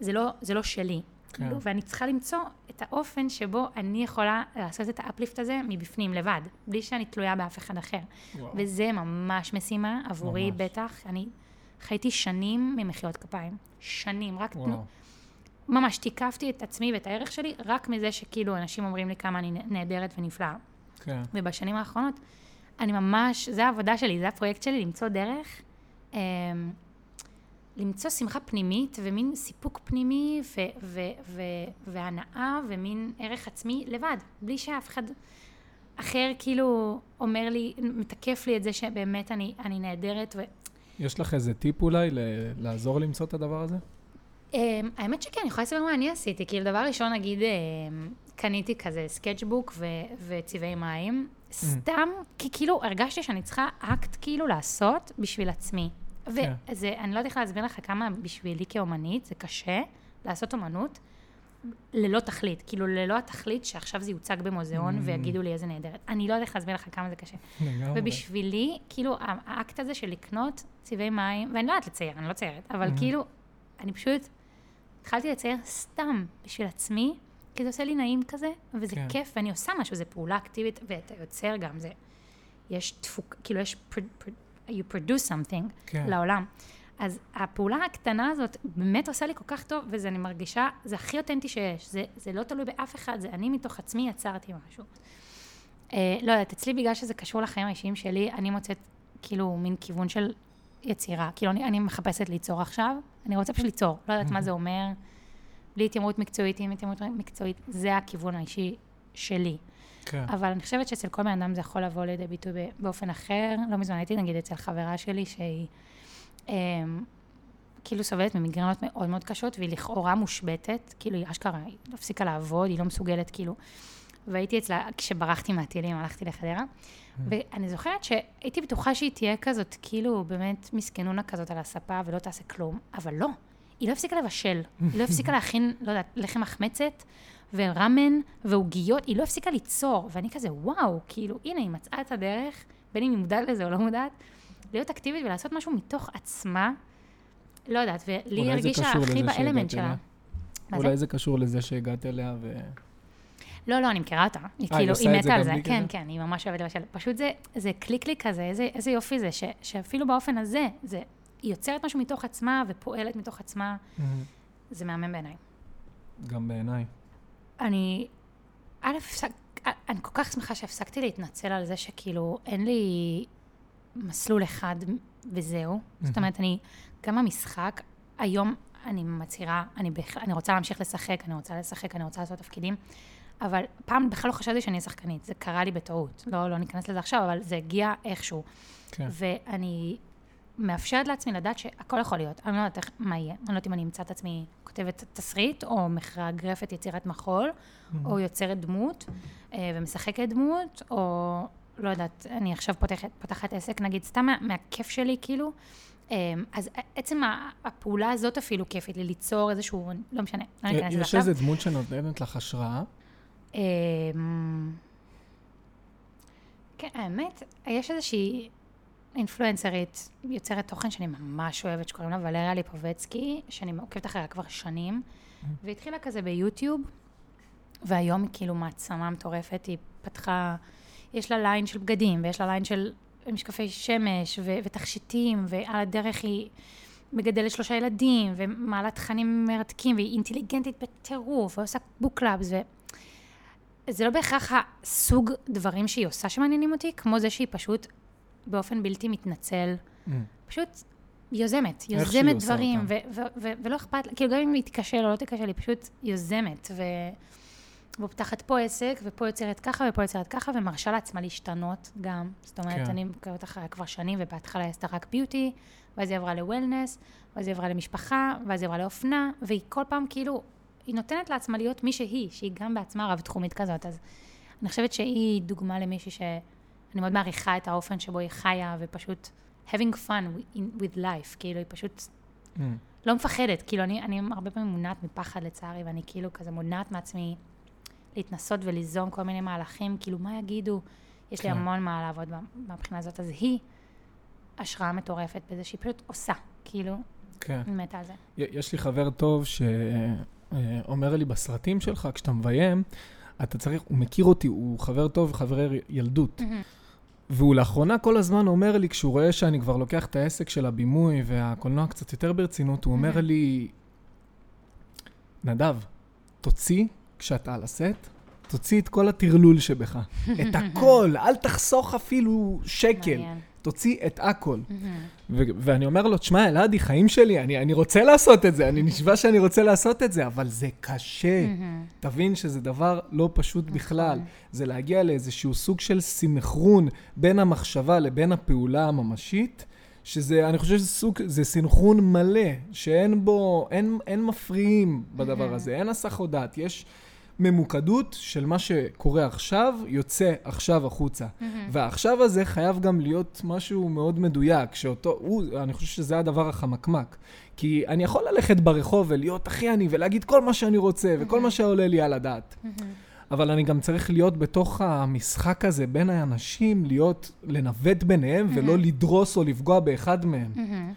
וזה לא, זה לא שלי. כן. כאילו, ואני צריכה למצוא את האופן שבו אני יכולה לעשות את ה uplift הזה מבפנים, לבד, בלי שאני תלויה באף אחד אחר. וואו. וזה ממש משימה, עבורי ממש. בטח. אני חייתי שנים ממחיאות כפיים. שנים, רק. וואו. ממש תיקפתי את עצמי ואת הערך שלי, רק מזה שכאילו אנשים אומרים לי כמה אני נהדרת ונפלאה. כן. ובשנים האחרונות, אני ממש, זה העבודה שלי, זה הפרויקט שלי, למצוא דרך, אמ, למצוא שמחה פנימית ומין סיפוק פנימי ו- ו- ו- והנאה ומין ערך עצמי לבד, בלי שאף אחד אחר כאילו אומר לי, מתקף לי את זה שבאמת אני, אני נהדרת. ו... יש לך איזה טיפ אולי ל- לעזור למצוא את הדבר הזה? Um, האמת שכן, אני יכולה לספר מה אני עשיתי. כאילו, דבר ראשון, נגיד, um, קניתי כזה סקצ'בוק ו- וצבעי מים, סתם, כי כאילו הרגשתי שאני צריכה אקט כאילו לעשות בשביל עצמי. כן. וזה, אני לא יודעת איך להסביר לך כמה בשבילי כאומנית זה קשה לעשות אומנות ללא תכלית. כאילו, ללא התכלית שעכשיו זה יוצג במוזיאון Mm. ויגידו לי איזה נהדרת. אני לא יודעת איך להסביר לך כמה זה קשה. ובשבילי, כאילו, האקט הזה של לקנות צבעי מים, ואני לא יודעת לצייר, אני לא ציירת, אבל Mhm. כאילו, אני פשוט התחלתי לצייר סתם בשביל עצמי, כי זה עושה לי נעים כזה, וזה כן. כיף, ואני עושה משהו, זו פעולה אקטיבית, ואתה יוצר גם, זה, יש תפוק, כאילו יש, pr, pr, you produce something כן. לעולם. אז הפעולה הקטנה הזאת באמת עושה לי כל כך טוב, וזה, אני מרגישה, זה הכי אותנטי שיש. זה, זה לא תלוי באף אחד, זה אני מתוך עצמי יצרתי משהו. אה, לא יודעת, אצלי בגלל שזה קשור לחיים האישיים שלי, אני מוצאת כאילו מין כיוון של יצירה. כאילו, אני, אני מחפשת ליצור עכשיו, אני רוצה פשוט ליצור. לא יודעת מה זה אומר, בלי התיימרות מקצועית, עם התיימרות מקצועית, זה הכיוון האישי שלי. כן. אבל אני חושבת שאצל כל בן אדם זה יכול לבוא לידי ביטוי באופן אחר. לא מזמן הייתי נגיד אצל חברה שלי שהיא אמ, כאילו סובלת ממיגרנות מאוד מאוד קשות, והיא לכאורה מושבתת, כאילו היא אשכרה, היא הפסיקה לעבוד, היא לא מסוגלת כאילו. והייתי אצלה, כשברחתי מהטילים, הלכתי לחדרה, ואני זוכרת שהייתי בטוחה שהיא תהיה כזאת, כאילו באמת מסכנונה כזאת על הספה ולא תעשה כלום, אבל לא. היא לא הפסיקה לבשל, היא לא הפסיקה להכין, לא יודעת, לחם מחמצת, וראמן, ועוגיות, היא לא הפסיקה ליצור. ואני כזה, וואו, כאילו, הנה, היא מצאה את הדרך, בין אם היא מודעת לזה או לא מודעת, להיות אקטיבית ולעשות משהו מתוך עצמה, לא יודעת, ולי הרגישה הכי באלמנט שלה. זה? אולי זה קשור לזה שהגעת אליה ו... לא, לא, אני מכירה אותה. היא היא כאילו, היא מתה על זה. כן, כזה? כן, היא ממש אוהבת לבשל. פשוט זה, זה קליקלי כזה, איזה, איזה יופי זה, ש, שאפילו באופן הזה, זה, היא יוצרת משהו מתוך עצמה ופועלת מתוך עצמה, זה מהמם בעיניי. גם בעיניי. אני, א', הפסק, אני כל כך שמחה שהפסקתי להתנצל על זה שכאילו אין לי מסלול אחד וזהו. זאת אומרת, אני, גם המשחק, היום אני מצהירה, אני, בכ... אני רוצה להמשיך לשחק, אני רוצה לשחק, אני רוצה לעשות תפקידים, אבל פעם בכלל לא חשבתי שאני אהיה שחקנית, זה קרה לי בטעות. לא, לא ניכנס לזה עכשיו, אבל זה הגיע איכשהו. כן. ואני מאפשרת לעצמי לדעת שהכל יכול להיות. אני לא יודעת איך, מה יהיה. אני לא יודעת אם אני אמצא את עצמי כותבת תסריט, או מאגרפת יצירת מחול, או יוצרת דמות, אה, ומשחקת דמות, או לא יודעת, אני עכשיו פותחת, פותחת עסק, נגיד, סתם מה, מהכיף שלי, כאילו. אה, אז עצם הפעולה הזאת אפילו כיפית לי, ליצור איזשהו, לא משנה, לא ניכנס לזה יש עכשיו. איזה דמות שנותנת לך השראה? אמ, כן, האמת, יש איזושהי אינפלואנסרית, יוצרת תוכן שאני ממש אוהבת, שקוראים לה ולריה ליפובצקי, שאני עוקבת אחריה כבר שנים, והיא התחילה כזה ביוטיוב, והיום היא כאילו מעצמה מטורפת, היא פתחה, יש לה ליין של בגדים, ויש לה ליין של משקפי שמש, ו- ותכשיטים, ועל הדרך היא מגדלת שלושה ילדים, ומעלה תכנים מרתקים, והיא אינטליגנטית בטירוף, ועושה book clubs, ו... זה לא בהכרח הסוג דברים שהיא עושה שמעניינים אותי, כמו זה שהיא פשוט באופן בלתי מתנצל, פשוט יוזמת, יוזמת דברים. ו- ו- ו- ולא אכפת, לה, כאילו גם אם היא תיכשל או לא תיכשל, היא פשוט יוזמת, ו... ופותחת פה עסק, ופה יוצרת ככה, ופה יוצרת ככה, ומרשה לעצמה להשתנות גם. זאת אומרת, כן. אני עוקבת אחריה כבר שנים, ובהתחלה היא עשתה רק ביוטי, ואז היא עברה לוולנס, ואז היא עברה למשפחה, ואז היא עברה לאופנה, והיא כל פעם כאילו, היא נותנת לעצמה להיות מי שהיא, שהיא גם בעצמה רב-תחומית כזאת. אז אני חושבת שהיא דוגמה למישהי שאני מאוד מעריכה את האופן שבו היא חיה, ופשוט having fun with- life, כאילו, היא פשוט לא מפחדת, כאילו, אני, אני הרבה פעמים מונעת מפחד לצערי, ואני כאילו כזה מונעת מעצמי להתנסות וליזום כל מיני מהלכים, כאילו, מה יגידו? יש לי כן. המון מה לעבוד מה- מהבחינה הזאת, אז היא השראה מטורפת בזה שהיא פשוט עושה, כאילו, כן. מתה על זה. יש לי חבר טוב שאומר לי בסרטים שלך, כשאתה מביים, אתה צריך, הוא מכיר אותי, הוא חבר טוב, חברי ילדות. והוא לאחרונה כל הזמן אומר לי, כשהוא רואה שאני כבר לוקח את העסק של הבימוי והקולנוע קצת יותר ברצינות, הוא אומר. לי, נדב, תוציא, כשאתה על הסט, תוציא את כל הטרלול שבך. את הכל, אל תחסוך אפילו שקל. מעניין. תוציא את הכל. מהמם. ו- ואני אומר לו, תשמע, אלעדי, חיים שלי, אני, אני רוצה לעשות את זה, אני נשבע שאני רוצה לעשות את זה, אבל זה קשה. מהמם. תבין שזה דבר לא פשוט נכון. בכלל. זה להגיע לאיזשהו סוג של סינכרון בין המחשבה לבין הפעולה הממשית, שזה, אני חושב שזה סוג, זה סינכרון מלא, שאין בו, אין, אין מפריעים בדבר הזה, אין הסח הודעת, יש ממוקדות של מה שקורה עכשיו, יוצא עכשיו החוצה. והעכשיו הזה חייב גם להיות משהו מאוד מדויק, שאותו, הוא, אני חושב שזה הדבר החמקמק. כי אני יכול ללכת ברחוב ולהיות הכי אני ולהגיד כל מה שאני רוצה וכל מה שעולה לי על הדעת. אבל אני גם צריך להיות בתוך המשחק הזה בין האנשים, להיות, לנווט ביניהם ולא לדרוס או לפגוע באחד מהם. מהמם.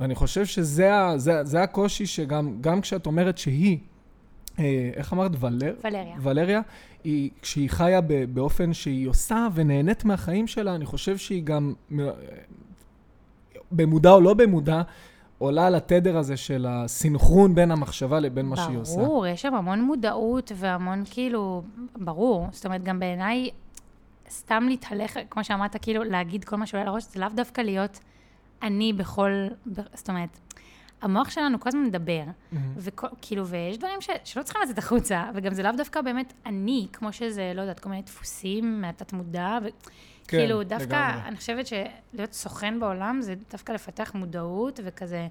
ואני חושב שזה זה, זה הקושי שגם גם כשאת אומרת שהיא, איך אמרת? ולר... ולריה. ולריה, היא, כשהיא חיה באופן שהיא עושה ונהנית מהחיים שלה, אני חושב שהיא גם, מ- במודע או לא במודע, עולה על התדר הזה של הסינכרון בין המחשבה לבין מה שהיא עושה. ברור, יש שם המון מודעות והמון כאילו, ברור. זאת אומרת, גם בעיניי, סתם להתהלך, כמו שאמרת, כאילו, להגיד כל מה שעולה לראש, זה לאו דווקא להיות אני בכל, זאת אומרת, המוח שלנו כל הזמן מדבר. וכאילו, ויש דברים ש, שלא צריכים לצאת החוצה, וגם זה לאו דווקא באמת אני, כמו שזה, לא יודעת, כל מיני דפוסים מהתת מודע, כן, וכאילו, דווקא, לגמרי. אני חושבת שלהיות סוכן בעולם זה דווקא לפתח מודעות וכזה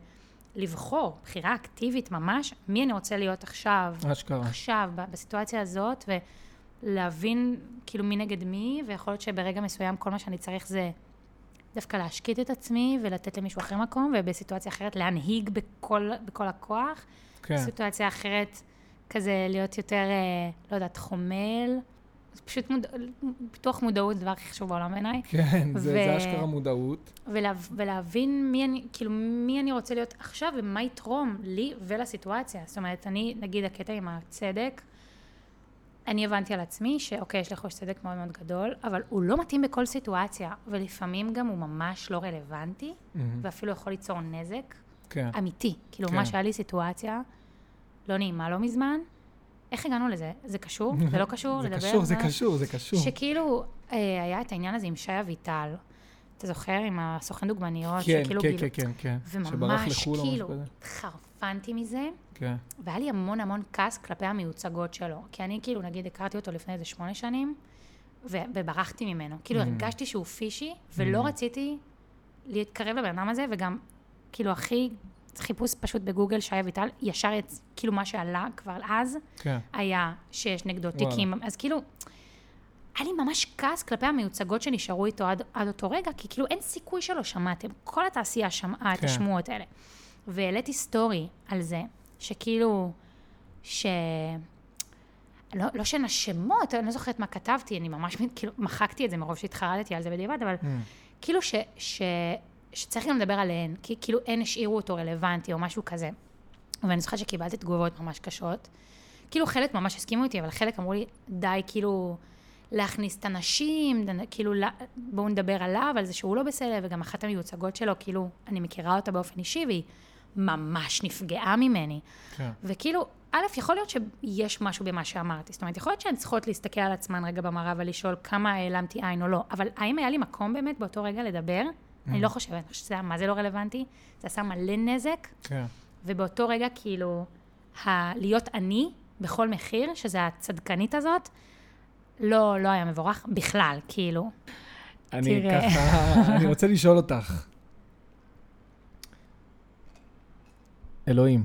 לבחור, בחירה אקטיבית ממש, מי אני רוצה להיות עכשיו, אשכרה. עכשיו, בסיטואציה הזאת, ולהבין כאילו מי נגד מי, ויכול להיות שברגע מסוים כל מה שאני צריך זה דווקא להשקיט את עצמי ולתת למישהו אחר מקום, ובסיטואציה אחרת להנהיג בכל, בכל הכוח. כן, סיטואציה אחרת, כזה להיות יותר, אה, לא יודעת, חומל. זה פשוט מוד... פיתוח מודעות זה הדבר הכי חשוב בעולם בעיניי. כן, זה, ו- זה אשכרה מודעות. ולה, ולהבין מי אני, כאילו, מי אני רוצה להיות עכשיו ומה יתרום לי ולסיטואציה. זאת אומרת, אני, נגיד הקטע עם הצדק, אני הבנתי על עצמי שאוקיי, יש לחוש צדק מאוד מאוד גדול, אבל הוא לא מתאים בכל סיטואציה, ולפעמים גם הוא ממש לא רלוונטי, מהמם. ואפילו יכול ליצור נזק כן. אמיתי. כאילו, כן. ממש היה לי סיטואציה לא נעימה לא מזמן. איך הגענו לזה? זה קשור? זה לא קשור? זה לדבר? קשור, זה מה? קשור, זה קשור. שכאילו, אה, היה את העניין הזה עם שי אביטל. אתה זוכר? עם הסוכן דוגמניות, כן, שכאילו כן, גילו- כן, כן, כן. וממש לחו"ל או משהו כאילו. התחרפנתי מזה, כן. והיה לי המון המון כעס כלפי המיוצגות שלו. כי אני כאילו, נגיד, הכרתי אותו לפני איזה שמונה שנים, ו- וברחתי ממנו. כאילו, Mm. הרגשתי שהוא פישי, ולא Mm. רציתי להתקרב לבן אדם הזה, וגם, כאילו, הכי, חיפוש פשוט בגוגל, שי אביטל, ישר יצ... כאילו, מה שעלה כבר אז, כן. היה שיש נגדו וואלה. תיקים. אז כאילו, היה לי ממש כעס כלפי המיוצגות שנשארו איתו עד, עד אותו רגע, כי כאילו אין סיכוי שלא שמעתם. כל התעשייה שמעה את כן. השמועות האלה. והעליתי סטורי על זה, שכאילו, ש... לא, לא של השמות, אני לא זוכרת מה כתבתי, אני ממש, כאילו, מחקתי את זה מרוב שהתחרטתי על זה בדיעבד, אבל Mm. כאילו ש, ש, שצריך גם לדבר עליהן, כי כאילו הן השאירו אותו רלוונטי או משהו כזה. ואני זוכרת שקיבלתי תגובות ממש קשות. כאילו חלק ממש הסכימו איתי, אבל חלק אמרו לי, די כאילו להכניס את הנשים, כאילו בואו נדבר עליו, על זה שהוא לא בסדר, וגם אחת המיוצגות שלו, כאילו, אני מכירה אותה באופן אישי, והיא ממש נפגעה ממני. כן. וכאילו, א', יכול להיות שיש משהו במה שאמרתי. זאת אומרת, יכול להיות שהן צריכות להסתכל על עצמן רגע במראה ולשאול כמה העלמתי עין או לא, אבל האם היה לי מקום באמת באותו רגע לדבר? אני לא חושבת, אני חושבת שזה מה זה לא רלוונטי, זה עשה מלא נזק, כן. ובאותו רגע, כאילו, ה- להיות אני בכל מחיר, שזה הצדקנית הזאת, לא, לא היה מבורך בכלל, כאילו. אני תראה. ככה, אני רוצה לשאול אותך. אלוהים,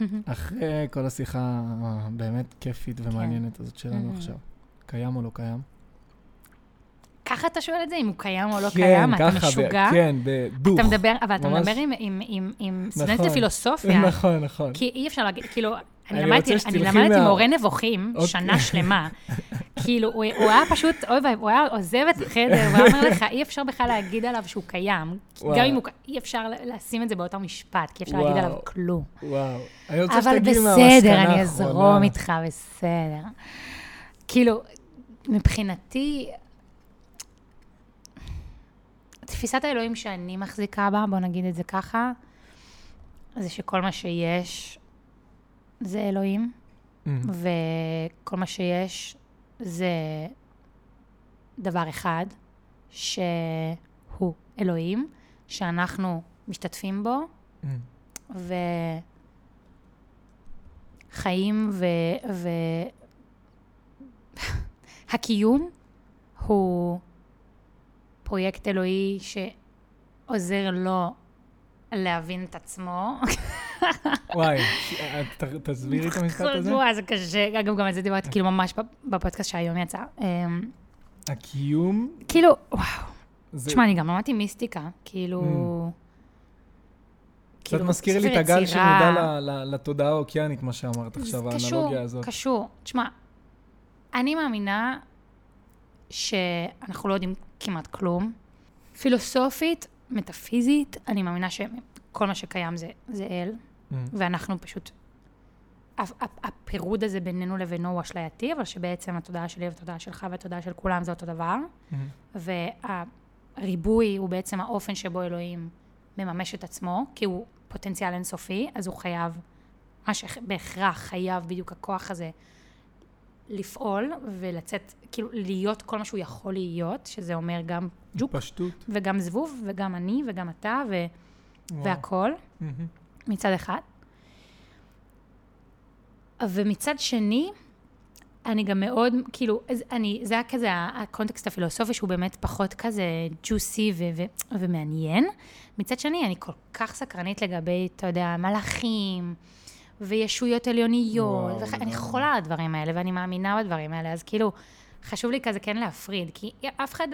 אחרי כל השיחה הבאמת כיפית ומעניינת הזאת שלנו Mhm. עכשיו, קיים או לא קיים? ככה אתה שואל את זה, אם הוא קיים או לא כן, קיים? אתה ככה, ב- משוגע? כן, בדוך. אתה מדבר, אבל אתה ממש. מדבר עם, עם, עם, עם סטודנט נכון. לפילוסופיה. נכון, נכון. כי אי אפשר להגיד, כאילו, אני למדתי, אני למדתי מה- מורה נבוכים אוקיי. שנה שלמה. כאילו, הוא, הוא היה פשוט, אוי ואבוי, הוא היה עוזב את החדר, הוא היה אומר לך, אי אפשר בכלל להגיד עליו שהוא קיים. גם אם הוא, אי אפשר לשים את זה באותו משפט, כי אי אפשר להגיד. עליו כלום. וואו. אני רוצה אבל שתגידי מהמסקנה בסדר. אני אזרום איתך, בסדר. כאילו, מבחינתי, תפיסת האלוהים שאני מחזיקה בה, בוא נגיד את זה ככה, זה שכל מה שיש זה אלוהים, Mm, וכל מה שיש זה דבר אחד, שהוא אלוהים, שאנחנו משתתפים בו, mm. וחיים ו... ו... הקיום הוא פרויקט אלוהי שעוזר לו להבין את עצמו. וואי, תסבירי את המשפט הזה? וואי, זה קשה. אגב, גם על זה דיברתי כאילו ממש בפודקאסט שהיום יצא. אמ, הקיום כאילו, וואו. תשמע, אני גם למדתי מיסטיקה, כאילו... קצת כאילו, מזכיר לי את הגל. שנודע לתודעה האוקיינית, מה שאמרת עכשיו, קשור, האנלוגיה הזאת. קשור. תשמע, אני מאמינה שאנחנו לא יודעים כמעט כלום. פילוסופית, מטאפיזית, אני מאמינה שכל מה שקיים זה, זה אל, Mm. ואנחנו פשוט... הפ- הפ- הפירוד הזה בינינו לבינו הוא אשלייתי, אבל שבעצם התודעה שלי והתודעה שלך והתודעה של כולם זה אותו דבר. Mm. והריבוי הוא בעצם האופן שבו אלוהים מממש את עצמו, כי הוא פוטנציאל אינסופי, אז הוא חייב, מה שבהכרח חייב בדיוק הכוח הזה לפעול ולצאת, כאילו להיות כל מה שהוא יכול להיות, שזה אומר גם ג'וק פשטות. וגם זבוב וגם אני וגם אתה ו- וואו. והכל. מהמם. מצד אחד. ומצד שני, אני גם מאוד, כאילו, אני, זה היה כזה הקונטקסט הפילוסופי שהוא באמת פחות כזה ג'וסי ו- ו- ומעניין. מצד שני, אני כל כך סקרנית לגבי, אתה יודע, מלאכים וישויות עליוניות, וואו, ואני לגמרי. חולה על הדברים האלה, ואני מאמינה בדברים האלה, אז כאילו, חשוב לי כזה כן להפריד, כי אף אחד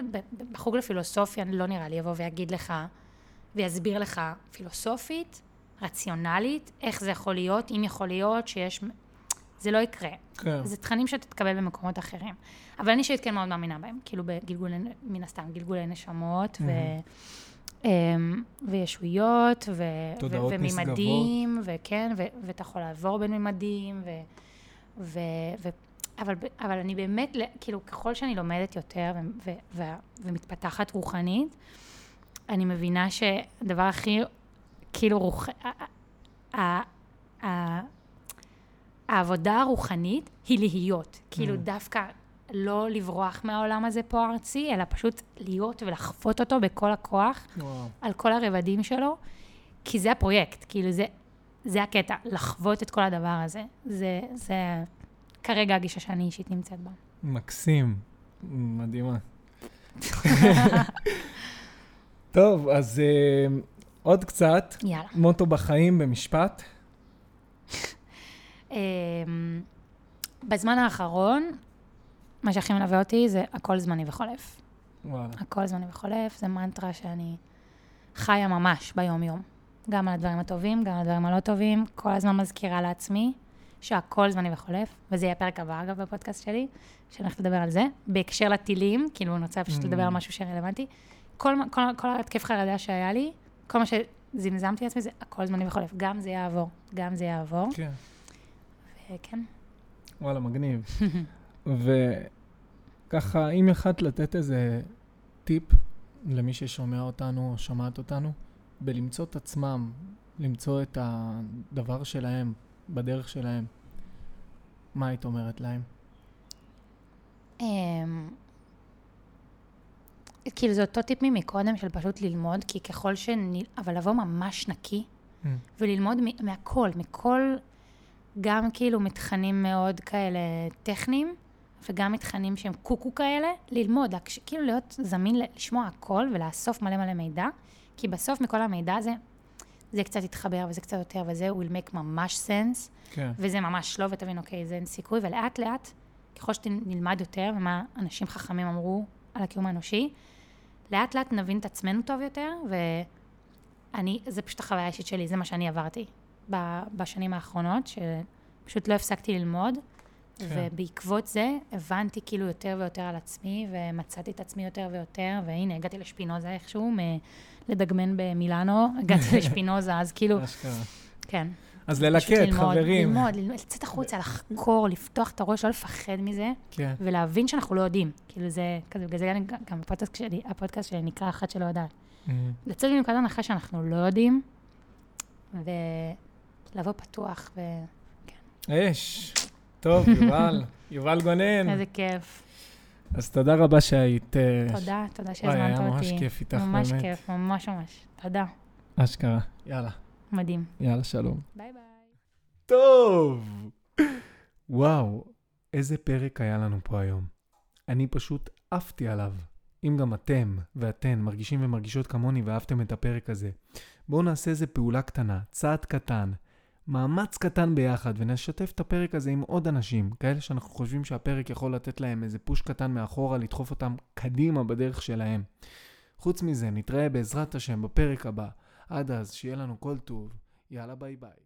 בחוג לפילוסופיה לא נראה לי יבוא ויגיד לך, ויסביר לך פילוסופית, רציונלית, איך זה יכול להיות, אם יכול להיות שיש... זה לא יקרה. כן. זה תכנים שאתה תקבל במקומות אחרים. אבל אני אישית כן מאוד מאמינה בהם, כאילו בגלגולי, מן הסתם, גלגולי נשמות, ו... אמ, וישויות, ו... ו... ומימדים, וכן, ו... ואתה יכול לעבור בין מימדים, ו... ו... ו... אבל, אבל אני באמת, כאילו, ככל שאני לומדת יותר ו... ו... ו... ומתפתחת רוחנית, אני מבינה שהדבר הכי, כאילו, רוח... ה- ה- ה- העבודה הרוחנית היא להיות. כאילו, Mm. דווקא לא לברוח מהעולם הזה פה הארצי, אלא פשוט להיות ולחוות אותו בכל הכוח, וואו. על כל הרבדים שלו, כי זה הפרויקט, כאילו, זה, זה הקטע, לחוות את כל הדבר הזה. זה, זה כרגע הגישה שאני אישית נמצאת בה. מקסים. מדהימה. טוב, אז אה, עוד קצת. יאללה. מוטו בחיים במשפט. אמ, בזמן האחרון, מה שהכי מלווה אותי זה הכל זמני וחולף. וואלה. הכל זמני וחולף, זה מנטרה שאני חיה ממש ביום-יום. גם על הדברים הטובים, גם על הדברים הלא טובים, כל הזמן מזכירה לעצמי שהכל זמני וחולף, וזה יהיה הפרק הבא, אגב, בפודקאסט שלי, שאני הולכת לדבר על זה, בהקשר לטילים, כאילו, אני רוצה פשוט Mm. לדבר על משהו שרלוונטי. כל, כל, כל התקף חרדה שהיה לי, כל מה שזמזמתי לעצמי זה הכל זמני וחולף. גם זה יעבור, גם זה יעבור, כן. וכן. וואלה, מגניב. וככה, אם יכולת לתת איזה טיפ למי ששומע אותנו או שומעת אותנו, בלמצוא את עצמם, למצוא את הדבר שלהם, בדרך שלהם, מה היית אומרת להם? אמ, כאילו זה אותו טיפ ממקודם של פשוט ללמוד, כי ככל ש... אבל לבוא ממש נקי, Mm. וללמוד מהכל, מכל, גם כאילו מתכנים מאוד כאלה טכניים, וגם מתכנים שהם קוקו כאלה, ללמוד, להקש... כאילו להיות זמין לשמוע הכל ולאסוף מלא מלא מידע, כי בסוף מכל המידע הזה, זה קצת יתחבר וזה קצת יותר וזה will make ממש sense, כן. וזה ממש לא, ותבין, אוקיי, זה אין סיכוי, ולאט לאט, ככל שנלמד יותר, ומה אנשים חכמים אמרו על הקיום האנושי, לאט לאט נבין את עצמנו טוב יותר, ואני, זה פשוט החוויה האישית שלי, זה מה שאני עברתי בשנים האחרונות, שפשוט לא הפסקתי ללמוד, כן. ובעקבות זה הבנתי כאילו יותר ויותר על עצמי, ומצאתי את עצמי יותר ויותר, והנה, הגעתי לשפינוזה איכשהו, מ- לדגמן במילאנו, הגעתי לשפינוזה, אז כאילו, אשכרה. כן. אז ללקט, ללמוד, חברים. ללמוד, ללמוד, לצאת החוצה, לחקור, לפתוח את הראש, לא לפחד מזה, כן. ולהבין שאנחנו לא יודעים. כאילו זה, כזה, בגלל זה גם- הפודקאסט שלי, הפודקאסט שלי נקרא אחת שלא יודעת. Mm. לצאת מנקודת הנחה שאנחנו לא יודעים, ולבוא פתוח, אש. טוב, יובל, יובל גונן. ואיזה כיף. אז תודה רבה שהיית... אה, תודה, תודה שהזמנת היה אותי. ממש כיף איתך, ממש באמת. כיף, ממש ממש. תודה. אשכרה. יאללה. מדהים. יאללה, שלום. ביי ביי. טוב. וואו, איזה פרק היה לנו פה היום. אני פשוט עפתי עליו. אם גם אתם ואתן מרגישים ומרגישות כמוני ואהבתם את הפרק הזה, בואו נעשה איזה פעולה קטנה, צעד קטן, מאמץ קטן ביחד, ונשתף את הפרק הזה עם עוד אנשים, כאלה שאנחנו חושבים שהפרק יכול לתת להם איזה פוש קטן מאחורה, לדחוף אותם קדימה בדרך שלהם. חוץ מזה, נתראה בעזרת השם בפרק הבא. עד אז, שיהיה לנו כל טוב. יאללה ביי ביי.